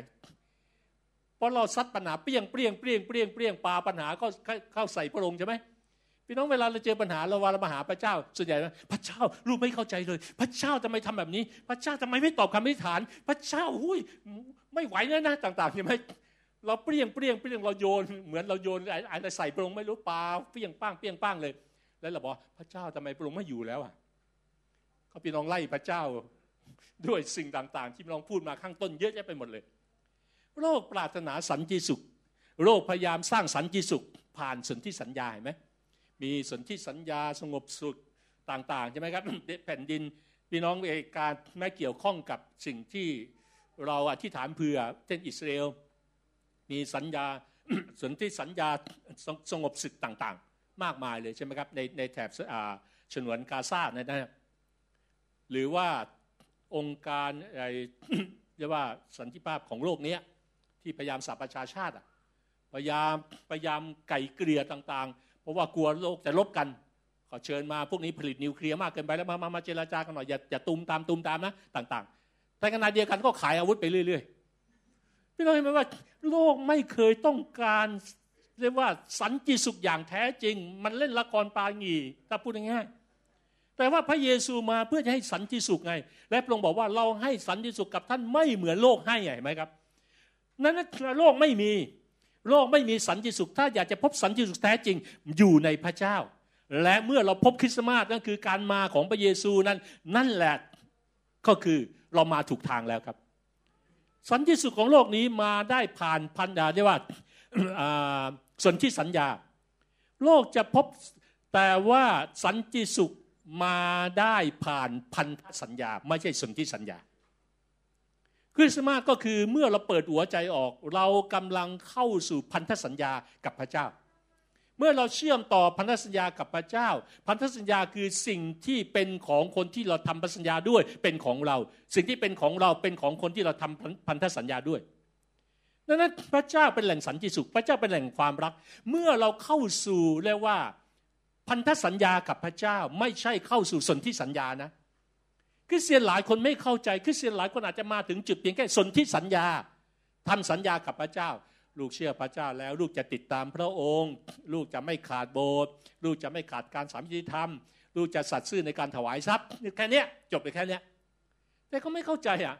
เพราะเราซัดปัญหาเปรี้ยงเปรี้ยงเปรี้ยงเปรี้ยงเปรี้ยงปาปัญหาก็เข้าใส่พระองค์ใช่ไหม พี่น้องเวลาเราเจอปัญหาเราวาเรามาหาพระเจ้า ส่วนใหญ่พระเจ้ารู้ไม่เข้าใจเลย พระเจ้าทำไมทำแบบนี้ พระเจ้าทำไมไม่ตอบคำอธิษฐาน พระเจ้าหุ้ยไม่ไหวแล้วนะต่างๆใช่ไหมเราเปรี้ยงเปรี้ยงเปรี้ยงเราโยนเหมือนเราโยนอะไรใส่พระองค์ไม่รู้ปาเปรี้ยงป้างเปรี้ยงป้างเลย แล้วเราบอกพระเจ้าทำไมพระองค์ไม่อยู่แล้วอะเขาพี่น้องไล่พระเจ้าด้วยสิ่งต่างๆ ที่พี่น้องพูดมาข้างต้นเยอะแยะไปหมดเลยโลกปรารถนาสันติสุขโลกพยายามสร้างสันติสุข ผ่านสนธิสัญญาเห็นไหม มีสนธิสัญญาสงบสุขต่างๆใช่ไหมครับแผ่นดินพี่น้องเอกการไม่เกี่ยวข้องกับสิ่งที่เราอธิษฐานเผื่อเช่นอิสราเอลมีสัญญาสนธิสัญญาสงบศึกต่างๆ มากมายเลยใช่ไหมครับในในแถบฉนวนกาซาเนี่ยนะหรือว่าองค์การอะไรเรียกว่าสันติภาพของโลกนี้ที่พยายามสับประชาชาติพยายามพยายามไก่เกลี่ยต่างๆ เพราะว่ากลัวโลกจะลบกันขอเชิญมาพวกนี้ผลิตนิวเคลียร์มากเกินไปแล้วมามามาเจรจากันหน่อยอย่าอย่าตุมตามตุมตามนะต่างๆ แต่ขณะเดียวกันก็ขายอาวุธไปเรื่อย ๆ พี่น้องเห็นไหมว่า โลกไม่เคยต้องการเรียกว่าสันติสุขอย่างแท้จริง มันเล่นละครปางีถ้าพูดง่ายๆแต่ว่าพระเยซูมาเพื่อจะให้สันติสุขไง และพระองค์บอกว่าเราให้สันติสุขกับท่านไม่เหมือนโลกให้ไหมครับนั้นโลกไม่มี โลกไม่มีสันติสุข ถ้าอยากจะพบสันติสุขแท้จริงอยู่ในพระเจ้า และเมื่อเราพบคริสต์มาสนั่นคือการมาของพระเยซูนั้น นั่นแหละก็คือเรามาถูกทางแล้วครับ สันติสุขของโลกนี้มาได้ผ่านพันดาเรียกว่าสนธิสัญญา โลกจะพบแต่ว่าสันติสุขมาได้ผ่านพันธสัญญา ไม่ใช่สนธิสัญญา คริสต์มาสก็คือเมื่อเราเปิดหัวใจออก เรากำลังเข้าสู่พันธสัญญากับพระเจ้า เมื่อเราเชื่อมต่อพันธสัญญากับพระเจ้า พันธสัญญาคือสิ่งที่เป็นของคนที่เราทำพันธสัญญาด้วยเป็นของเรา สิ่งที่เป็นของเราเป็นของคนที่เราทำพันธสัญญาด้วยดังนั้นพระเจ้าเป็นแหล่งสันติสุข พระเจ้าเป็นแหล่งความรัก เมื่อเราเข้าสู่เรียกว่าพันธสัญญากับพระเจ้าไม่ใช่เข้าสู่สนธิสัญญานะ คริสเตียนหลายคนไม่เข้าใจคริสเตียนหลายคนอาจจะมาถึงจุดเพียงแค่สนธิสัญญาทำสัญญากับพระเจ้า ลูกเชื่อพระเจ้าแล้ว ลูกจะติดตามพระองค์ ลูกจะไม่ขาดโบสถ์ลูกจะไม่ขาดการสามิธรรม ลูกจะสัตย์ซื่อในการถวายทรัพย์แค่นี้จบไปแค่นี้แต่เขาไม่เข้าใจอะ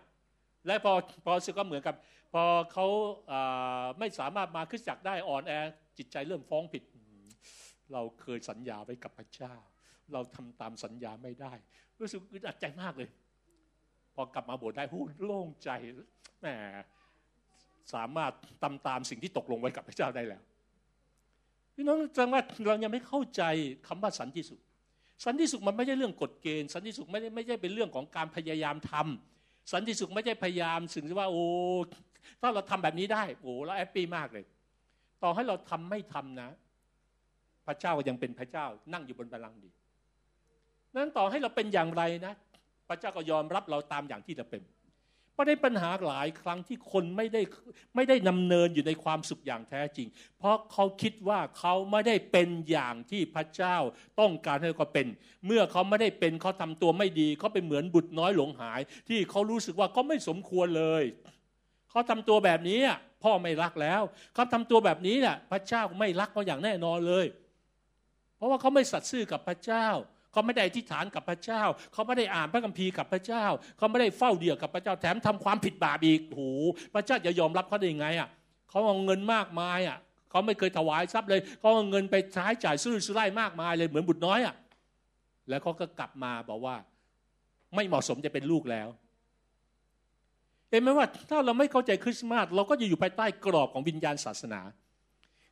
และพอพอสึกก็เหมือนกับ พอเขาไม่สามารถมาขึ้นจักได้อ่อนแอจิตใจเริ่มฟ้องผิด เราเคยสัญญาไว้กับพระเจ้า เราทำตามสัญญาไม่ได้ รู้สึกอึดอัดใจมากเลย พอกลับมาโบสถ์ได้พูโล่งใจแหมสามารถทำตามสิ่งที่ตกลงไว้กับพระเจ้าได้แล้วพี่น้องจังว่าเรายังไม่เข้าใจคำว่าสันติสุข สันติสุขมันไม่ใช่เรื่องกฎเกณฑ์ สันติสุขไม่ได้ไม่ใช่เป็นเรื่องของการพยายามทำสันติสุขไม่ใช่พยายามสึงว่าโอ้ถ้าเราทำแบบนี้ได้โอ้เราแฮปปี้มากเลย ต่อให้เราทำไม่ทำนะ พระเจ้าก็ยังเป็นพระเจ้านั่งอยู่บนบัลลังก์ดี นั้นต่อให้เราเป็นอย่างไรนะ พระเจ้าก็ยอมรับเราตามอย่างที่เราเป็นประเด็นปัญหาหลายครั้งที่คนไม่ได้ไม่ได้นำเนินอยู่ในความสุขอย่างแท้จริง เพราะเขาคิดว่าเขาไม่ได้เป็นอย่างที่พระเจ้าต้องการให้เขาเป็น เมื่อเขาไม่ได้เป็นเขาทำตัวไม่ดีเขาเป็นเหมือนบุตรน้อยหลงหาย ที่เขารู้สึกว่าเขาไม่สมควรเลยเขาทำตัวแบบนี้พ่อไม่รักแล้วเขาทำตัวแบบนี้แหละพระเจ้าไม่รักเขาอย่างแน่นอนเลย เพราะว่าเขาไม่สัตย์ซื่อกับพระเจ้า เขาไม่ได้อธิษฐานกับพระเจ้า เขาไม่ได้อ่านพระคัมภีร์กับพระเจ้า เขาไม่ได้เฝ้าเดี่ยวกับพระเจ้าแถมทำความผิดบาปอีกโหพระเจ้าจะยอมรับเขาได้ยังไงอะเขาเอาเงินมากมายอะเขาไม่เคยถวายทรัพย์เลยเขาเอาเงินไปใช้จ่ายซื้อซื้อไร่มากมายเลยเหมือนบุตรน้อยอะแล้วเขาก็กลับมาบอกว่า ไม่เหมาะสมจะเป็นลูกแล้วเห็นไหมว่าถ้าเราไม่เข้าใจคริสต์มาสเราก็จะอยู่ภายใต้กรอบของวิญญาณศาสนา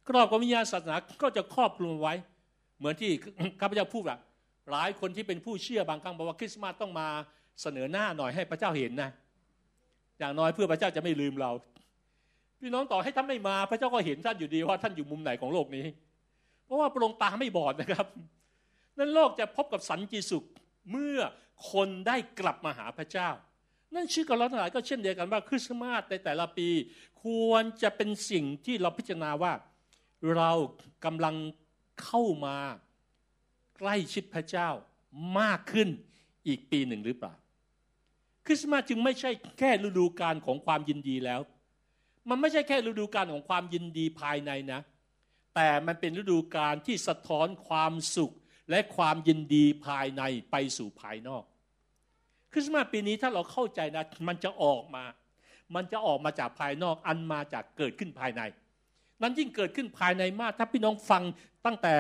กรอบของวิญญาณศาสนาก็จะครอบคลุมไว้ เหมือนที่ข้าพเจ้าพูดว่า หลายคนที่เป็นผู้เชื่อบางครั้งบอกว่าคริสต์มาสต้องมาเสนอหน้าหน่อยให้พระเจ้าเห็นนะอย่างน้อยเพื่อพระเจ้าจะไม่ลืมเรา พี่น้องต่อให้ท่านไม่มาพระเจ้าก็เห็นท่านอยู่ดีว่าท่านอยู่มุมไหนของโลกนี้ เพราะว่าพระองค์ตาไม่บอดนะครับ นั่นโลกจะพบกับสันติสุขเมื่อคนได้กลับมาหาพระเจ้า นั่นชื่อกับเราทั้งหลายก็เช่นเดียวกันว่าคริสต์มาสในแต่ละปี ควรจะเป็นสิ่งที่เราพิจารณาว่า เรากำลังเข้ามา ใกล้ชิดพระเจ้ามากขึ้นอีกปีหนึ่งหรือเปล่า คริสต์มาสจึงไม่ใช่แค่ฤดูกาลของความยินดีแล้ว มันไม่ใช่แค่ฤดูกาลของความยินดีภายในนะ แต่มันเป็นฤดูกาลที่สะท้อนความสุขและความยินดีภายในไปสู่ภายนอก คริสต์มาสปีนี้ถ้าเราเข้าใจนะมันจะออกมา มันจะออกมาจากภายนอกอันมาจากเกิดขึ้นภายใน นั้นยิ่งเกิดขึ้นภายในมาก ถ้าพี่น้องฟังตั้งแต่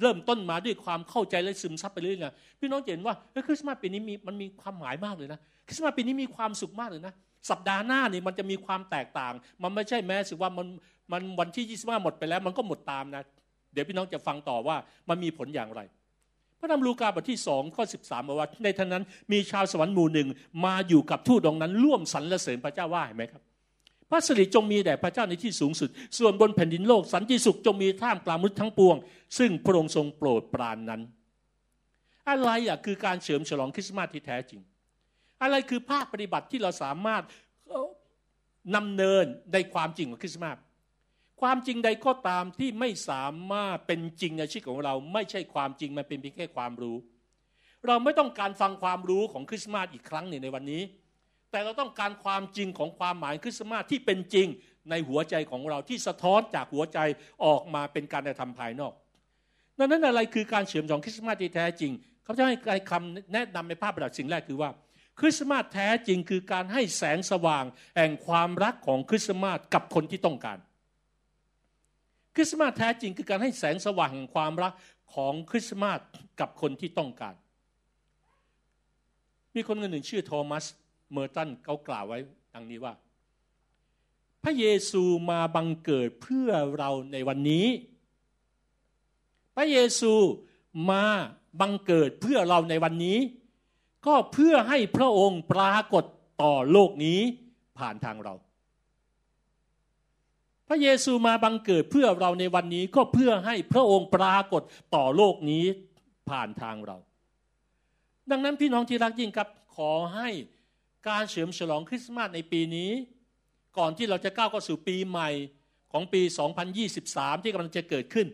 เริ่มต้นมาด้วยความเข้าใจและซึมซับไปเรื่อยๆพี่น้องเห็นว่าคริสต์มาสปีนี้มีมันมีความหมายมากเลยนะคริสต์มาสปีนี้มีความสุขมากเลยนะสัปดาห์หน้านี่มันจะมีความแตกต่าง มันไม่ใช่แม้สึกว่ามันมันวันที่ยี่สิบห้าหมดไปแล้ว มันก็หมดตามนะ เดี๋ยวพี่น้องจะฟังต่อว่ามันมีผลอย่างไร พระธรรมลูกาบทที่สองข้อสิบสามบอกว่าในท่านั้นมีชาวสวรรค์หมู่หนึ่งมาอยู่กับทูตดองนั้นร่วมสรรเสริญพระเจ้าว่าเห็นไหมครับ พระสิริจงมีแด่พระเจ้าในที่สูงสุด ส่วนบนแผ่นดินโลกสันติสุขจงมีท่ามกลางมนุษย์ทั้งปวง ซึ่งพระองค์ทรงโปรดปรานนั้น อะไรอะคือการเฉลิมฉลองคริสต์มาสที่แท้จริง อะไรคือภาคปฏิบัติที่เราสามารถนำเนินในความจริงของคริสต์มาสความจริงใดก็ตามที่ไม่สามารถเป็นจริงในชีวิตของเรา ไม่ใช่ความจริงมันเป็นเพียงแค่ความรู้ เราไม่ต้องการฟังความรู้ของคริสต์มาสอีกครั้งหนึ่งในวันนี้ แต่เราต้องการความจริงของความหมายคริสต์มาสที่เป็นจริงในหัวใจของเราที่สะท้อนจากหัวใจออกมาเป็นการกระทำภายนอกดังนั้นอะไรคือการเฉลิมฉลองคริสต์มาสที่แท้จริงเขาจะให้คำแนะนำในภาพประดับสิ่งแรกคือว่า คริสต์มาสแท้จริงคือการให้แสงสว่างแห่งความรักของคริสต์มาสกับคนที่ต้องการ คริสต์มาสแท้จริงคือการให้แสงสว่างแห่งความรักของคริสต์มาสกับคนที่ต้องการ มีคนคนหนึ่งชื่อโทมัส เมอร์ตันเขากล่าวไว้ดังนี้ว่า พระเยซูมาบังเกิดเพื่อเราในวันนี้ พระเยซูมาบังเกิดเพื่อเราในวันนี้ ก็เพื่อให้พระองค์ปรากฏต่อโลกนี้ผ่านทางเรา พระเยซูมาบังเกิดเพื่อเราในวันนี้ก็เพื่อให้พระองค์ปรากฏต่อโลกนี้ผ่านทางเรา ดังนั้นพี่น้องที่รักยิ่งครับขอให้ การเฉลิมฉลองคริสต์มาสในปีนี้ ก่อนที่เราจะก้าวเข้าสู่ปีใหม่ของปี 2023 ที่กำลังจะเกิดขึ้น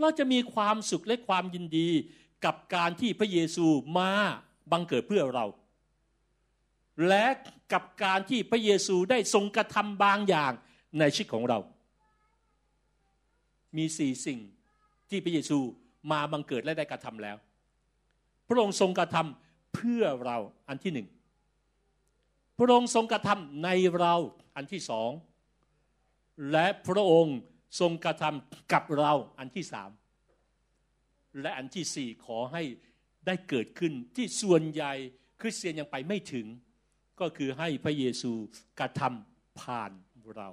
เราจะมีความสุขและความยินดีกับการที่พระเยซูมาบังเกิดเพื่อเรา และกับการที่พระเยซูได้ทรงกระทำบางอย่างในชีวิตของเรา มีสี่สิ่งที่พระเยซูมาบังเกิดและได้กระทำแล้ว พระองค์ทรงกระทำเพื่อเราอันที่หนึ่ง พระองค์ทรงกระทำในเราอันที่สองและพระองค์ทรงกระทำกับเราอันที่สามและอันที่สี่ขอให้ได้เกิดขึ้นที่ส่วนใหญ่คริสเตียนยังไปไม่ถึง ก็คือให้พระเยซูกระทำผ่านเรา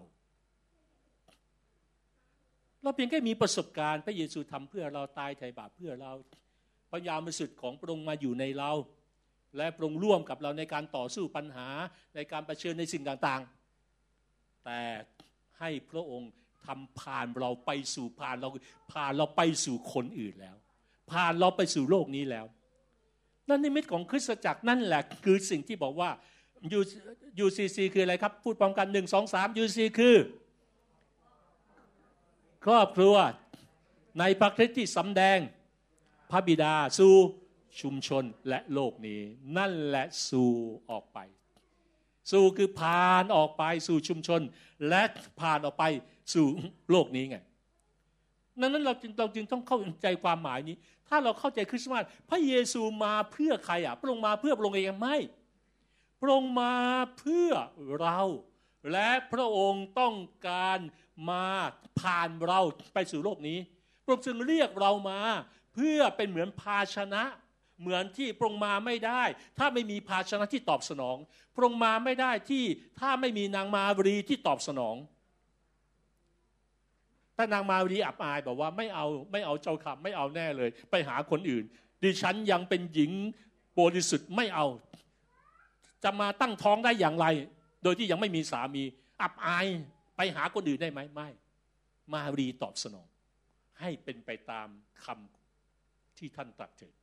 เราเพียงแค่มีประสบการณ์พระเยซูทำเพื่อเราตายไถ่บาปเพื่อเราพระยามสุดของพระองค์มาอยู่ในเรา และพระองร่วมกับเราในการต่อสู้ปัญหาในการรเผชิญในสิ่งต่างๆ แต่ให้พระองค์ทำผ่านเราไปสู่ผ่านเราผ่านเราไปสู่คนอื่นแล้ว ผ่านเราไปสู่โลกนี้แล้ว นั่นนิมิตของคริสตจักรนั่นแหละคือสิ่งที่บอกว่ายูซีซีคืออะไรครับ พูดพร้อมกันหนึ่งสองสามยูซีคือ ครอบครัวในพระคริสต์ที่สำแดงพระบิดาสู่ ชุมชนและโลกนี้ นั่นแหละสู่ออกไป สู่คือผ่านออกไปสู่ชุมชน และผ่านออกไปสู่โลกนี้ไงนั้นเราจึงเราจึงต้องเข้าใจความหมายนี้ ถ้าเราเข้าใจคริสต์มาสพระเยซูมาเพื่อใครอะพระองค์มาเพื่อพระองค์เองไม่พระองค์มาเพื่อเรา และพระองค์ต้องการมาผ่านเราไปสู่โลกนี้พระองค์จึงเรียกเรามา เพื่อเป็นเหมือนภาชนะ เหมือนที่พระองค์มาไม่ได้ ถ้าไม่มีภาชนะที่ตอบสนอง พระองค์มาไม่ได้ที่ถ้าไม่มีนางมารีที่ตอบสนองถ้านางมารีอับอายบอกว่าไม่เอาไม่เอาเจ้าคำไม่เอาแน่เลย ไปหาคนอื่น ดิฉันยังเป็นหญิงบริสุทธิ์ไม่เอา จะมาตั้งท้องได้อย่างไร โดยที่ยังไม่มีสามี อับอายไปหาคนอื่นได้ไหมไม่ มารีตอบสนอง ให้เป็นไปตามคำที่ท่านตรัสเถิด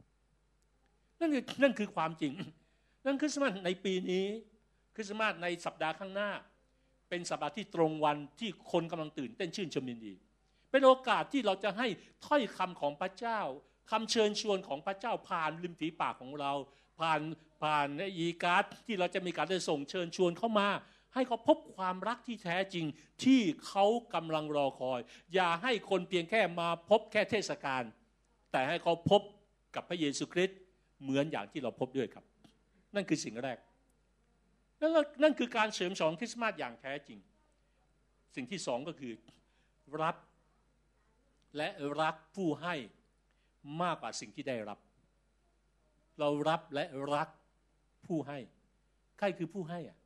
นั่นคือนั่นคือความจริง นั่นคริสต์มาสในปีนี้ คริสต์มาสในสัปดาห์ข้างหน้า เป็นสัปดาห์ที่ตรงวันที่คนกำลังตื่นเต้นชื่นชมยินดี เป็นโอกาสที่เราจะให้ถ้อยคำของพระเจ้าคำเชิญชวนของพระเจ้าผ่านริมฝีปากของเรา ผ่านผ่านอีการ์ดที่เราจะมีการได้ส่งเชิญชวนเข้ามาให้เขาพบความรักที่แท้จริงที่เขากำลังรอคอย อย่าให้คนเพียงแค่มาพบแค่เทศกาลแต่ให้เขาพบกับพระเยซูคริสต์ เหมือนอย่างที่เราพบด้วยครับ นั่นคือสิ่งแรก นั่นนั่นคือการเสริมสองคริสต์มาสอย่างแท้จริง สิ่งที่สองก็คือรับและรักผู้ให้มากกว่าสิ่งที่ได้รับ เรารับและรักผู้ให้ ใครคือผู้ให้อะ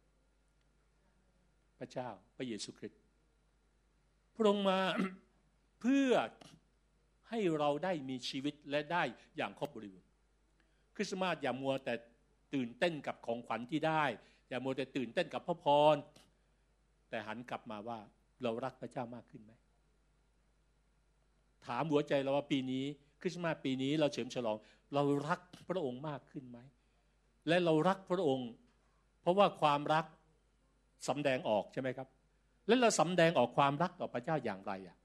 พระเจ้าพระเยซูคริสต์พระองค์มาเพื่อให้เราได้มีชีวิตและได้อย่างครบบริบูรณ์ คริสต์มาสอย่ามัวแต่ตื่นเต้นกับของขวัญที่ได้ อย่ามัวแต่ตื่นเต้นกับพระพร แต่หันกลับมาว่าเรารักพระเจ้ามากขึ้นไหม ถามหัวใจเราว่าปีนี้ คริสต์มาสปีนี้เราเฉลิมฉลอง เรารักพระองค์มากขึ้นไหม และเรารักพระองค์ เพราะว่าความรักสำแดงออกใช่ไหมครับ และเราสำแดงออกความรักต่อพระเจ้าอย่างไรอะ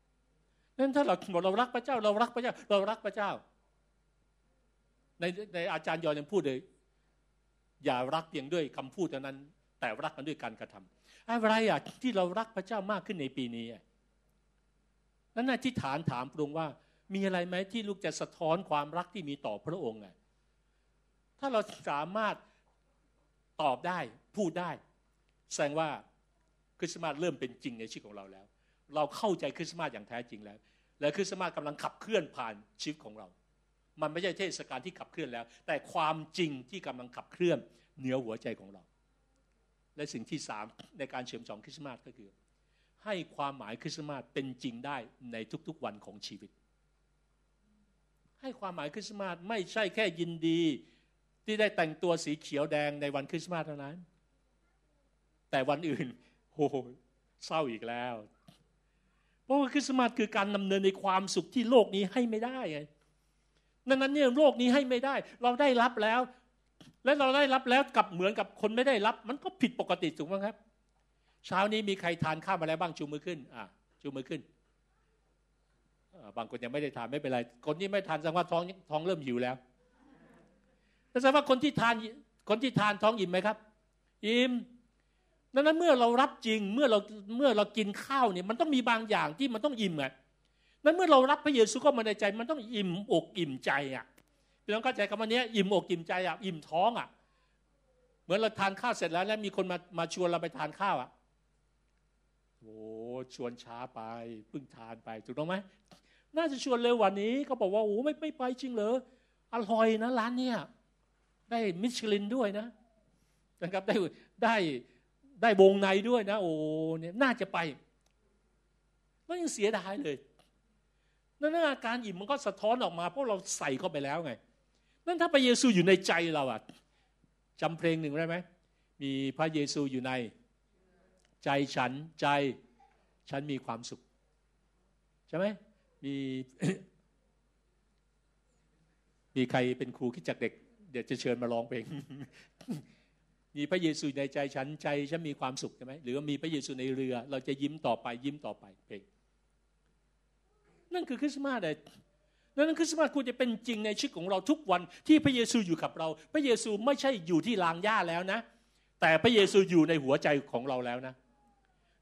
นั้นถ้าเราบอกเรารักพระเจ้า เรารักพระเจ้า เรารักพระเจ้า ในในอาจารย์ยอยังพูดเลย อย่ารักเพียงด้วยคำพูดเท่านั้น แต่รักกันด้วยการกระทำอะไรอะที่เรารักพระเจ้ามากขึ้นในปีนี้นั้นอธิษฐานถามพระองค์ว่า มีอะไรไหมที่ลูกจะสะท้อนความรักที่มีต่อพระองค์ไงถ้าเราสามารถตอบได้พูดได้ แสดงว่าคริสต์มาสเริ่มเป็นจริงในชีวิตของเราแล้ว เราเข้าใจคริสต์มาสอย่างแท้จริงแล้ว และคริสต์มาสกำลังขับเคลื่อนผ่านชีวิตของเรา มันไม่ใช่เทศกาลที่ขับเคลื่อนแล้ว แต่ความจริงที่กำลังขับเคลื่อนเหนือหัวใจของเรา และสิ่งที่สามในการเฉลิมฉลองคริสต์มาสก็คือ ให้ความหมายคริสต์มาสเป็นจริงได้ในทุกๆวันของชีวิต ให้ความหมายคริสต์มาสไม่ใช่แค่ยินดี ที่ได้แต่งตัวสีเขียวแดงในวันคริสต์มาสเท่านั้น แต่วันอื่นโอ้เศร้าอีกแล้ว เพราะว่าคริสต์มาสคือการดำเนินในความสุขที่โลกนี้ให้ไม่ได้ไง นั้นนั้นเนี่ยโลกนี้ให้ไม่ได้ เราได้รับแล้ว และเราได้รับแล้วกับเหมือนกับคนไม่ได้รับ มันก็ผิดปกติถูกไหมครับ เช้านี้มีใครทานข้าวมาแล้วบ้างชูมือขึ้น อะชูมือขึ้นบางคนยังไม่ได้ทานไม่เป็นไร คนที่ไม่ทานแสดงว่าท้องท้องเริ่มหิวแล้วแสดงว่าคนที่ทานคนที่ทานท้องอิ่มไหมครับ อิ่มดังนั้นเมื่อเรารับจริงเมื่อเราเมื่อเรากินข้าวเนี่ยมันต้องมีบางอย่างที่มันต้องอิ่มอะ นั้นเมื่อเรารับพระเยซูเข้ามาในใจ มันต้องอิ่มอกอิ่มใจอะพี่น้องเข้าใจคำว่านี้อิ่มอกอิ่มใจอะอิ่มท้องอะ เหมือนเราทานข้าวเสร็จแล้ว แล้วมีคนมามาชวนเราไปทานข้าวอะโอ้ชวนช้าไปเพิ่งทานไปถูกต้องไหมน่าจะชวนเร็ววันนี้เขาบอกว่าโอ้ไม่ไม่ไปจริงเหรออร่อยนะร้านเนี้ยได้มิชลินด้วยนะนะครับได้ได้ได้วงในด้วยนะ โอ้เนี่ยน่าจะไปแล้วยังเสียดายเลย นั่นอาการอิ่มมันก็สะท้อนออกมา เพราะเราใส่เข้าไปแล้วไง นั่นถ้าพระเยซูอยู่ในใจเราอะจำเพลงหนึ่งได้ไหมมีพระเยซูอยู่ใน ใจฉันใจฉันมีความสุข ใช่ไหมมีมีใครเป็นครูคิดจักเด็ก เดี๋ยวจะเชิญมาร้องเพลง มีพระเยซูในใจฉันใจฉันมีความสุขใช่ไหมหรือว่ามีพระเยซูในเรือ เราจะยิ้มต่อไปยิ้มต่อไปเพลง นั่นคือคริสต์มาสเลยนั้นคริสต์มาสควรจะเป็นจริงในชีวิตของเราทุกวันที่พระเยซูอยู่กับเรา พระเยซูไม่ใช่อยู่ที่ลางหญ้าแล้วนะ แต่พระเยซูอยู่ในหัวใจของเราแล้วนะ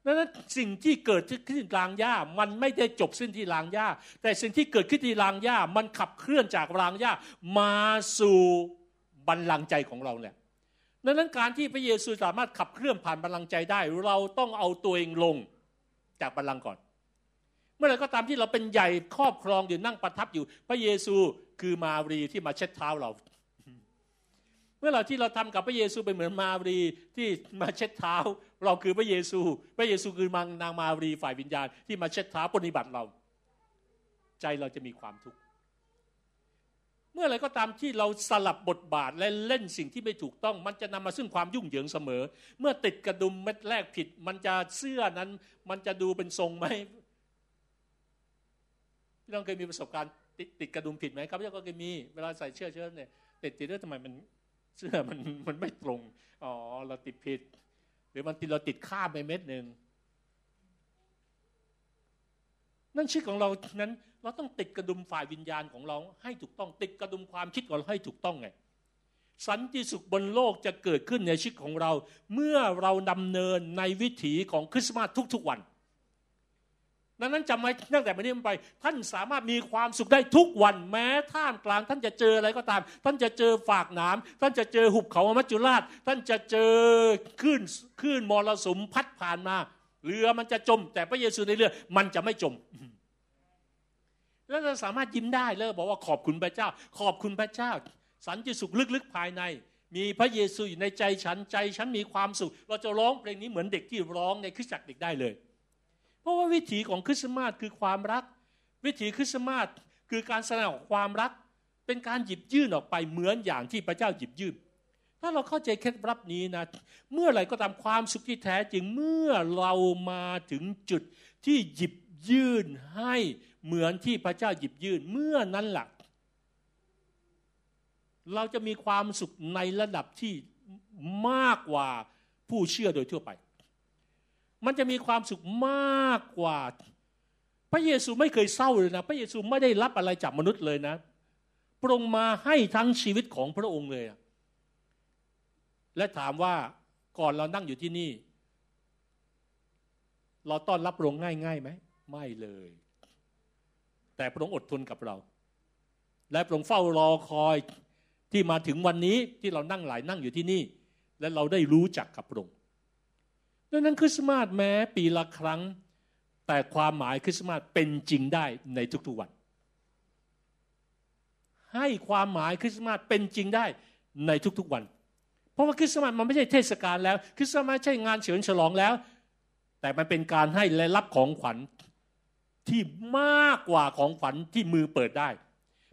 ดังนั้นสิ่งที่เกิดขึ้นที่ลางหญ้ามันไม่ได้จบสิ้นที่ลางหญ้า แต่สิ่งที่เกิดขึ้นที่ลางหญ้ามันขับเคลื่อนจากลางหญ้ามาสู่บัลลังก์ใจของเราเนี่ยดังนั้นการที่พระเยซูสามารถขับเคลื่อนผ่านบัลลังก์ใจได้ เราต้องเอาตัวเองลงจากบัลลังก์ก่อน เมื่อไรก็ตามที่เราเป็นใหญ่ครอบครองอยู่นั่งประทับอยู่ พระเยซูคือมารีที่มาเช็ดเท้าเรา เมื่อเราที่เราทำกับพระเยซูเป็นเหมือนมารีที่มาเช็ดเท้า เราคือพระเยซู พระเยซูคือมังนางมารีฝ่ายวิญญาณที่มาเช็ดเท้าปฏิบัติเรา ใจเราจะมีความทุกข์เมื่อไรก็ตามที่เราสลับบทบาทและเล่นสิ่งที่ไม่ถูกต้อง มันจะนำมาซึ่งความยุ่งเหยิงเสมอ เมื่อติดกระดุมเม็ดแรกผิด มันจะเสื้อนั้น มันจะดูเป็นทรงไหม พี่น้องเคยมีประสบการณ์ติดติดกระดุมผิดไหมครับพี่ก็เคยมีเวลาใส่เสื้อเชิ้ตเนี่ยติดติดแล้วทำไมมันเสื้อมันมันไม่ตรงอ๋อเราติดผิด หรือมันติดเราติดข้ามไปเม็ดหนึ่งนั่นชีวิตของเรานั้น เราต้องติดกระดุมฝ่ายวิญญาณของเราให้ถูกต้อง ติดกระดุมความคิดของเราให้ถูกต้องไงสันติสุขบนโลกจะเกิดขึ้นในชีวิตของเรา เมื่อเราดำเนินในวิถีของคริสต์มาสทุกๆวัน ดังนั้นจำไว้ตั้งแต่วันนี้ไป ท่านสามารถมีความสุขได้ทุกวันแม้ท่ามกลาง ท่านจะเจออะไรก็ตาม ท่านจะเจอฝากน้ำท่านจะเจอหุบเขามัจจุราช ท่านจะเจอคลื่นคลื่นมรสุมพัดผ่านมาเรือมันจะจม แต่พระเยซูในเรือมันจะไม่จม แล้วเราสามารถยิ้มได้เลยบอกว่าขอบคุณพระเจ้า ขอบคุณพระเจ้า สันติสุขลึกๆภายใน มีพระเยซูอยู่ในใจฉันใจฉันมีความสุข เราจะร้องเพลงนี้เหมือนเด็กที่ร้องในคริสตจักรเด็กได้เลย ราะว่าวิถีของคริสต์มาสคือความรัก วิถีคริสต์มาสคือการแสดงออกความรัก เป็นการหยิบยื่นออกไปเหมือนอย่างที่พระเจ้าหยิบยื่นถ้าเราเข้าใจเคล็ดลับนี้นะ เมื่อไหร่ก็ตามความสุขที่แท้จริงเมื่อเรามาถึงจุดที่หยิบยื่นให้เหมือนที่พระเจ้าหยิบยื่นเมื่อนั้นหลัก เราจะมีความสุขในระดับที่มากกว่าผู้เชื่อโดยทั่วไป มันจะมีความสุขมากกว่า พระเยซูไม่เคยเศร้าเลยนะ พระเยซูไม่ได้รับอะไรจากมนุษย์เลยนะพระองค์มาให้ทั้งชีวิตของพระองค์เลย และถามว่าก่อนเรานั่งอยู่ที่นี่ เราต้อนรับพระองค์ง่ายง่ายไหมไม่เลย แต่พระองค์อดทนกับเรา และพระองค์เฝ้ารอคอยที่มาถึงวันนี้ที่เรานั่งหลายนั่งอยู่ที่นี่ และเราได้รู้จักกับพระองค์ ดังนั้นคริสต์มาสแม้ปีละครั้ง แต่ความหมายคริสต์มาสเป็นจริงได้ในทุกๆวัน ให้ความหมายคริสต์มาสเป็นจริงได้ในทุกๆวัน เพราะว่าคริสต์มาสมันไม่ใช่เทศกาลแล้ว คริสต์มาสไม่ใช่งานเฉลิมฉลองแล้ว แต่มันเป็นการให้และรับของขวัญที่มากกว่าของขวัญที่มือเปิดได้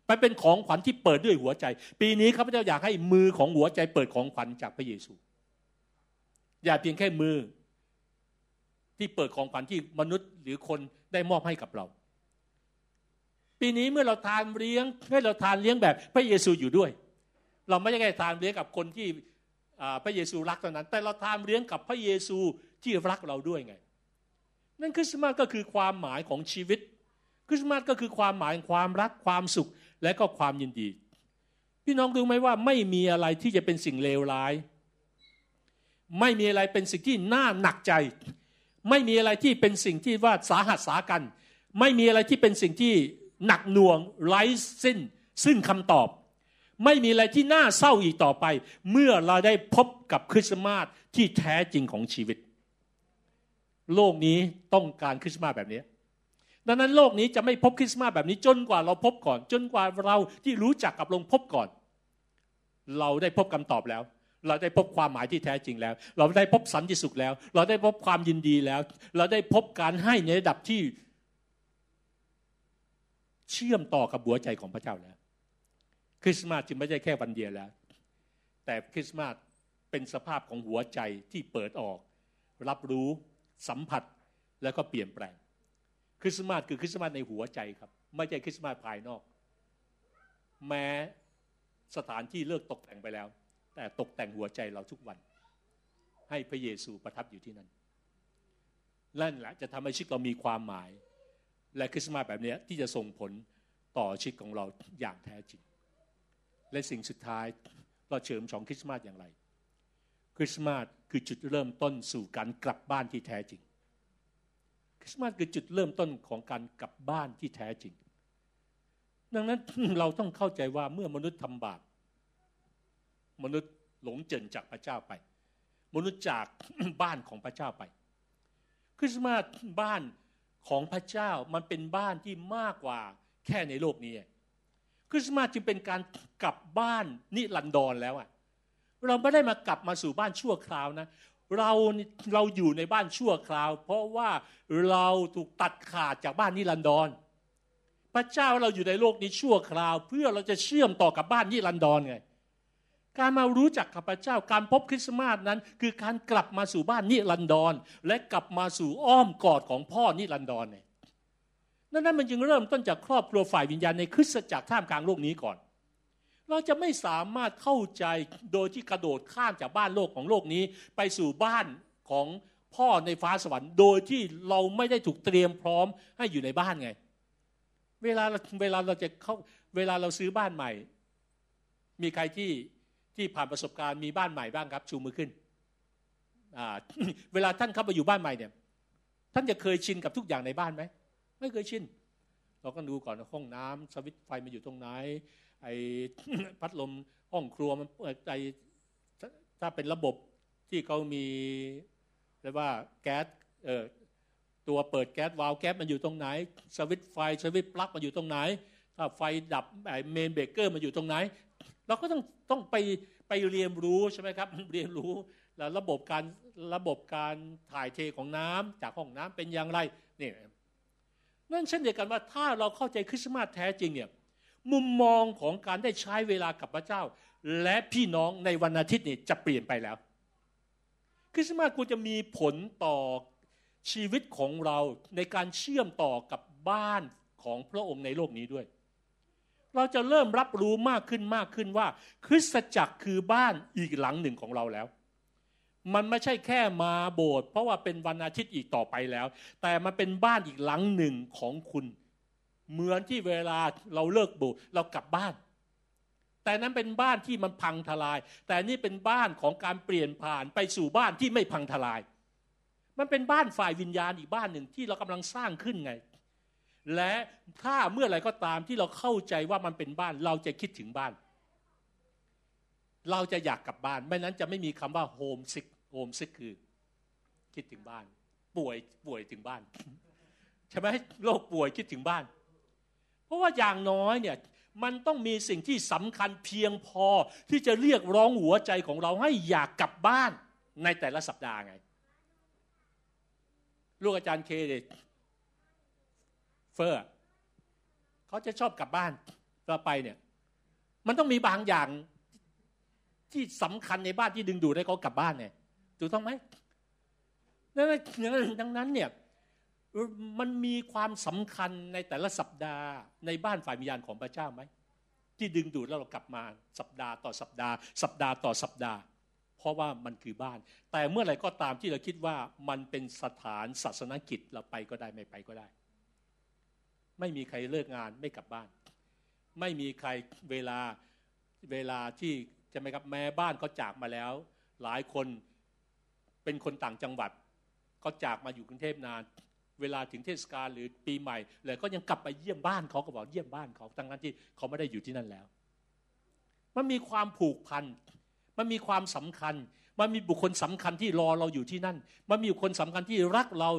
มันเป็นของขวัญที่เปิดด้วยหัวใจ ปีนี้ข้าพเจ้าอยากให้มือของหัวใจเปิดของขวัญจากพระเยซู อย่าเพียงแค่มือ ที่เปิดของขวัญที่มนุษย์หรือคนได้มอบให้กับเรา ปีนี้เมื่อเราทานเลี้ยงให้เราทานเลี้ยงแบบพระเยซูอยู่ด้วย เราไม่ใช่แค่ทานเลี้ยงกับคนที่พระเยซูรักเท่านั้น แต่เราทานเลี้ยงกับพระเยซูที่รักเราด้วยไง นั่นคริสต์มาสก็คือความหมายของชีวิต คริสต์มาสก็คือความหมายความรักความสุขและก็ความยินดี พี่น้องรู้ไหมว่าไม่มีอะไรที่จะเป็นสิ่งเลวร้าย ไม่มีอะไรเป็นสิ่งที่น่าหนักใจ ไม่มีอะไรที่เป็นสิ่งที่ว่าสาหัสสากัน ไม่มีอะไรที่เป็นสิ่งที่หนักหน่วงไร้สิ้น ซึ่งคำตอบ ไม่มีอะไรที่น่าเศร้าอีกต่อไป เมื่อเราได้พบกับคริสต์มาสที่แท้จริงของชีวิต โลกนี้ต้องการคริสต์มาสแบบนี้ดังนั้นโลกนี้จะไม่พบคริสต์มาสแบบนี้จนกว่าเราพบก่อน จนกว่าเราที่รู้จักกับลงพบก่อน เราได้พบคำตอบแล้ว เราได้พบความหมายที่แท้จริงแล้ว เราได้พบสันติสุขแล้ว เราได้พบความยินดีแล้ว เราได้พบการให้ในระดับที่ เชื่อมต่อกับหัวใจของพระเจ้าแล้ว คริสต์มาสจึงไม่ใช่แค่วันเดียวแล้ว แต่คริสต์มาสเป็นสภาพของหัวใจที่เปิดออก รับรู้สัมผัสแล้วก็เปลี่ยนแปลง คริสต์มาสคือคริสต์มาสในหัวใจครับ ไม่ใช่คริสต์มาสภายนอก แม้สถานที่เลิกตกแต่งไปแล้ว แต่ตกแต่งหัวใจเราทุกวัน ให้พระเยซูประทับอยู่ที่นั่นนั่นแหละจะทำให้ชีวิตเรามีความหมาย และคริสต์มาสแบบนี้ที่จะส่งผลต่อชีวิตของเราอย่างแท้จริง และสิ่งสุดท้ายเราเฉลิมฉลองคริสต์มาสอย่างไร คริสต์มาสคือจุดเริ่มต้นสู่การกลับบ้านที่แท้จริง คริสต์มาสคือจุดเริ่มต้นของการกลับบ้านที่แท้จริง ดังนั้นเราต้องเข้าใจว่าเมื่อมนุษย์ทำบาป มนุษย์หลงเจินจากพระเจ้าไป มนุษย์จากบ้านของพระเจ้าไป คริสต์มาสบ้านของพระเจ้ามันเป็นบ้านที่มากกว่าแค่ในโลกนี้คริสต์มาสจึงเป็นการกลับบ้านนิรันดรแล้วอะเราไม่ได้มากลับมาสู่บ้านชั่วคราวนะเราเราอยู่ในบ้านชั่วคราว เพราะว่าเราถูกตัดขาดจากบ้านนิรันดร พระเจ้าเราอยู่ในโลกนี้ชั่วคราว เพื่อเราจะเชื่อมต่อกับบ้านนิรันดรไง การมารู้จักกับพระเจ้า การพบคริสต์มาสนั้น คือการกลับมาสู่บ้านนิรันดร และกลับมาสู่อ้อมกอดของพ่อนิรันดรเนี่ยนั่นนั้นมันจึงเริ่มต้นจากครอบครัวฝ่ายวิญญาณในคริสตจักรท่ามกลางโลกนี้ก่อน เราจะไม่สามารถเข้าใจโดยที่กระโดดข้ามจากบ้านโลกของโลกนี้ ไปสู่บ้านของพ่อในฟ้าสวรรค์ โดยที่เราไม่ได้ถูกเตรียมพร้อมให้อยู่ในบ้านไง เวลาเวลาเราจะเข้าเวลาเราซื้อบ้านใหม่ มีใครที่ ที่ผ่านประสบการณ์มีบ้านใหม่บ้างครับ ชูมือขึ้น เวลาท่านเข้าไปอยู่บ้านใหม่เนี่ย ท่านจะเคยชินกับทุกอย่างในบ้านไหมไม่เคยชินเราก็ดูก่อนห้องน้ำสวิตไฟมันอยู่ตรงไหนไอ้พัดลมห้องครัวมันเปิดใจถ้าเป็นระบบที่เขามีเรียกว่าแก๊สเออตัวเปิดแก๊สวาล์วแก๊สมันอยู่ตรงไหน สวิตไฟสวิตปลั๊กมันอยู่ตรงไหนถ้าไฟดับไอ้เมนเบรกเกอร์มันอยู่ตรงไหน เราก็ต้องต้องไปไปเรียนรู้ใช่ไหมครับ เรียนรู้แล้วระบบการระบบการถ่ายเทของน้ำจากห้องน้ำเป็นอย่างไรนี่นั่นเช่นเดียวกันว่าถ้าเราเข้าใจคริสต์มาสแท้จริงเนี่ยมุมมองของการได้ใช้เวลากับพระเจ้า และพี่น้องในวันอาทิตย์นี่จะเปลี่ยนไปแล้ว คริสต์มาสควรจะมีผลต่อชีวิตของเราในการเชื่อมต่อกับบ้านของพระองค์ในโลกนี้ด้วย เราจะเริ่มรับรู้มากขึ้นมากขึ้นว่า คริสตจักรคือบ้านอีกหลังหนึ่งของเราแล้ว มันไม่ใช่แค่มาโบสถ์เพราะว่าเป็นวันอาทิตย์อีกต่อไปแล้ว แต่มันเป็นบ้านอีกหลังหนึ่งของคุณ เหมือนที่เวลาเราเลิกโบสถ์เรากลับบ้าน แต่นั้นเป็นบ้านที่มันพังทลาย แต่นี่เป็นบ้านของการเปลี่ยนผ่านไปสู่บ้านที่ไม่พังทลาย มันเป็นบ้านฝ่ายวิญญาณอีกบ้านหนึ่งที่เรากำลังสร้างขึ้นไง และถ้าเมื่อไรก็ตามที่เราเข้าใจว่ามันเป็นบ้าน เราจะคิดถึงบ้าน เราจะอยากกลับบ้าน ไม่นั้นจะไม่มีคำว่า homesick homesick คือ คิดถึงบ้าน ป่วยป่วยถึงบ้านใช่ไหมโรคป่วยคิดถึงบ้าน เพราะว่าอย่างน้อยเนี่ยมันต้องมีสิ่งที่สำคัญเพียงพอที่จะเรียกร้องหัวใจของเราให้อยากกลับบ้านในแต่ละสัปดาห์ไง ลูกอาจารย์เคเเฟอร์เขาจะชอบกลับบ้านเราไปเนี่ย มันต้องมีบางอย่างที่สำคัญในบ้านที่ดึงดูดให้เขากลับบ้านเนี่ยถูกต้องไหมดังนั้นเนี่ยมันมีความสำคัญในแต่ละสัปดาห์ในบ้านฝ่ายวิญญาณของพระเจ้าไหมที่ดึงดูดแล้วเรากลับมาสัปดาห์ต่อสัปดาห์ สัปดาห์ต่อสัปดาห์ เพราะว่ามันคือบ้าน แต่เมื่อไหร่ก็ตามที่เราคิดว่ามันเป็นสถานศาสนกิจเราไปก็ได้ไม่ไปก็ได้ ไม่มีใครเลิกงานไม่กลับบ้าน ไม่มีใครเวลาเวลาที่จะไหมครับแม้บ้านเขาจากมาแล้ว หลายคนเป็นคนต่างจังหวัดก็จากมาอยู่กรุงเทพนาน เวลาถึงเทศกาลหรือปีใหม่เลยก็ยังกลับไปเยี่ยมบ้านเขาก็บอกเยี่ยมบ้านเขาตั้งนั้นที่เขาไม่ได้อยู่ที่นั่นแล้ว มันมีความผูกพันมันมีความสำคัญ มันมีบุคคลสำคัญที่รอเราอยู่ที่นั่น มันมีบุคคลสำคัญที่รักเรา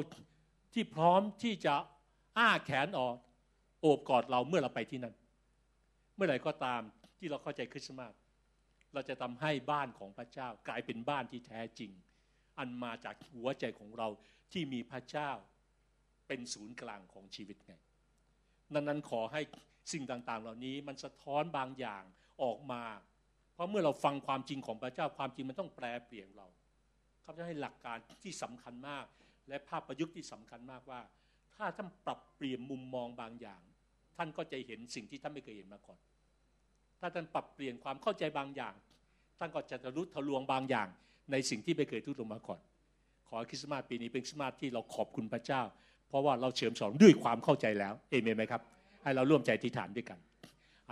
ที่พร้อมที่จะอ้าแขนออก โอบกอดเราเมื่อเราไปที่นั่น เมื่อไหร่ก็ตามที่เราเข้าใจคริสต์มาสเราจะทำให้บ้านของพระเจ้ากลายเป็นบ้านที่แท้จริง อันมาจากหัวใจของเราที่มีพระเจ้าเป็นศูนย์กลางของชีวิตไงนั้นนั้นขอให้สิ่งต่างๆ เหล่านี้มันสะท้อนบางอย่างออกมา เพราะเมื่อเราฟังความจริงของพระเจ้าความจริงมันต้องแปลเปลี่ยนเราเขาจะให้หลักการที่สำคัญมาก และภาพประยุกต์ที่สำคัญมากว่า ถ้าท่านปรับเปลี่ยนมุมมองบางอย่าง ท่านก็จะเห็นสิ่งที่ท่านไม่เคยเห็นมาก่อน ถ้าท่านปรับเปลี่ยนความเข้าใจบางอย่าง ท่านก็จะรู้ทะลวงบางอย่าง ในสิ่งที่ไม่เคยทุลงมาก่อน ขอคริสต์มาสปีนี้เป็นคริสต์มาสที่เราขอบคุณพระเจ้า เพราะว่าเราเฉลิมฉลองด้วยความเข้าใจแล้ว เอเมนไหมครับ ให้เราร่วมใจอธิษฐานด้วยกัน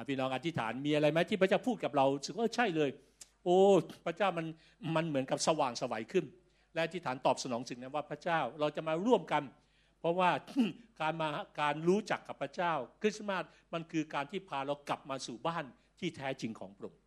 พี่น้องอธิษฐานมีอะไรไหมที่พระเจ้าพูดกับเราสึกว่าใช่เลย โอ้พระเจ้ามันมันเหมือนกับสว่างสวัยขึ้น และอธิษฐานตอบสนองสิ่งนั้นว่าพระเจ้าเราจะมาร่วมกัน เพราะว่าการมาการรู้จักกับพระเจ้า คริสต์มาสมันคือการที่พาเรากลับมาสู่บ้านที่แท้จริงของพระองค์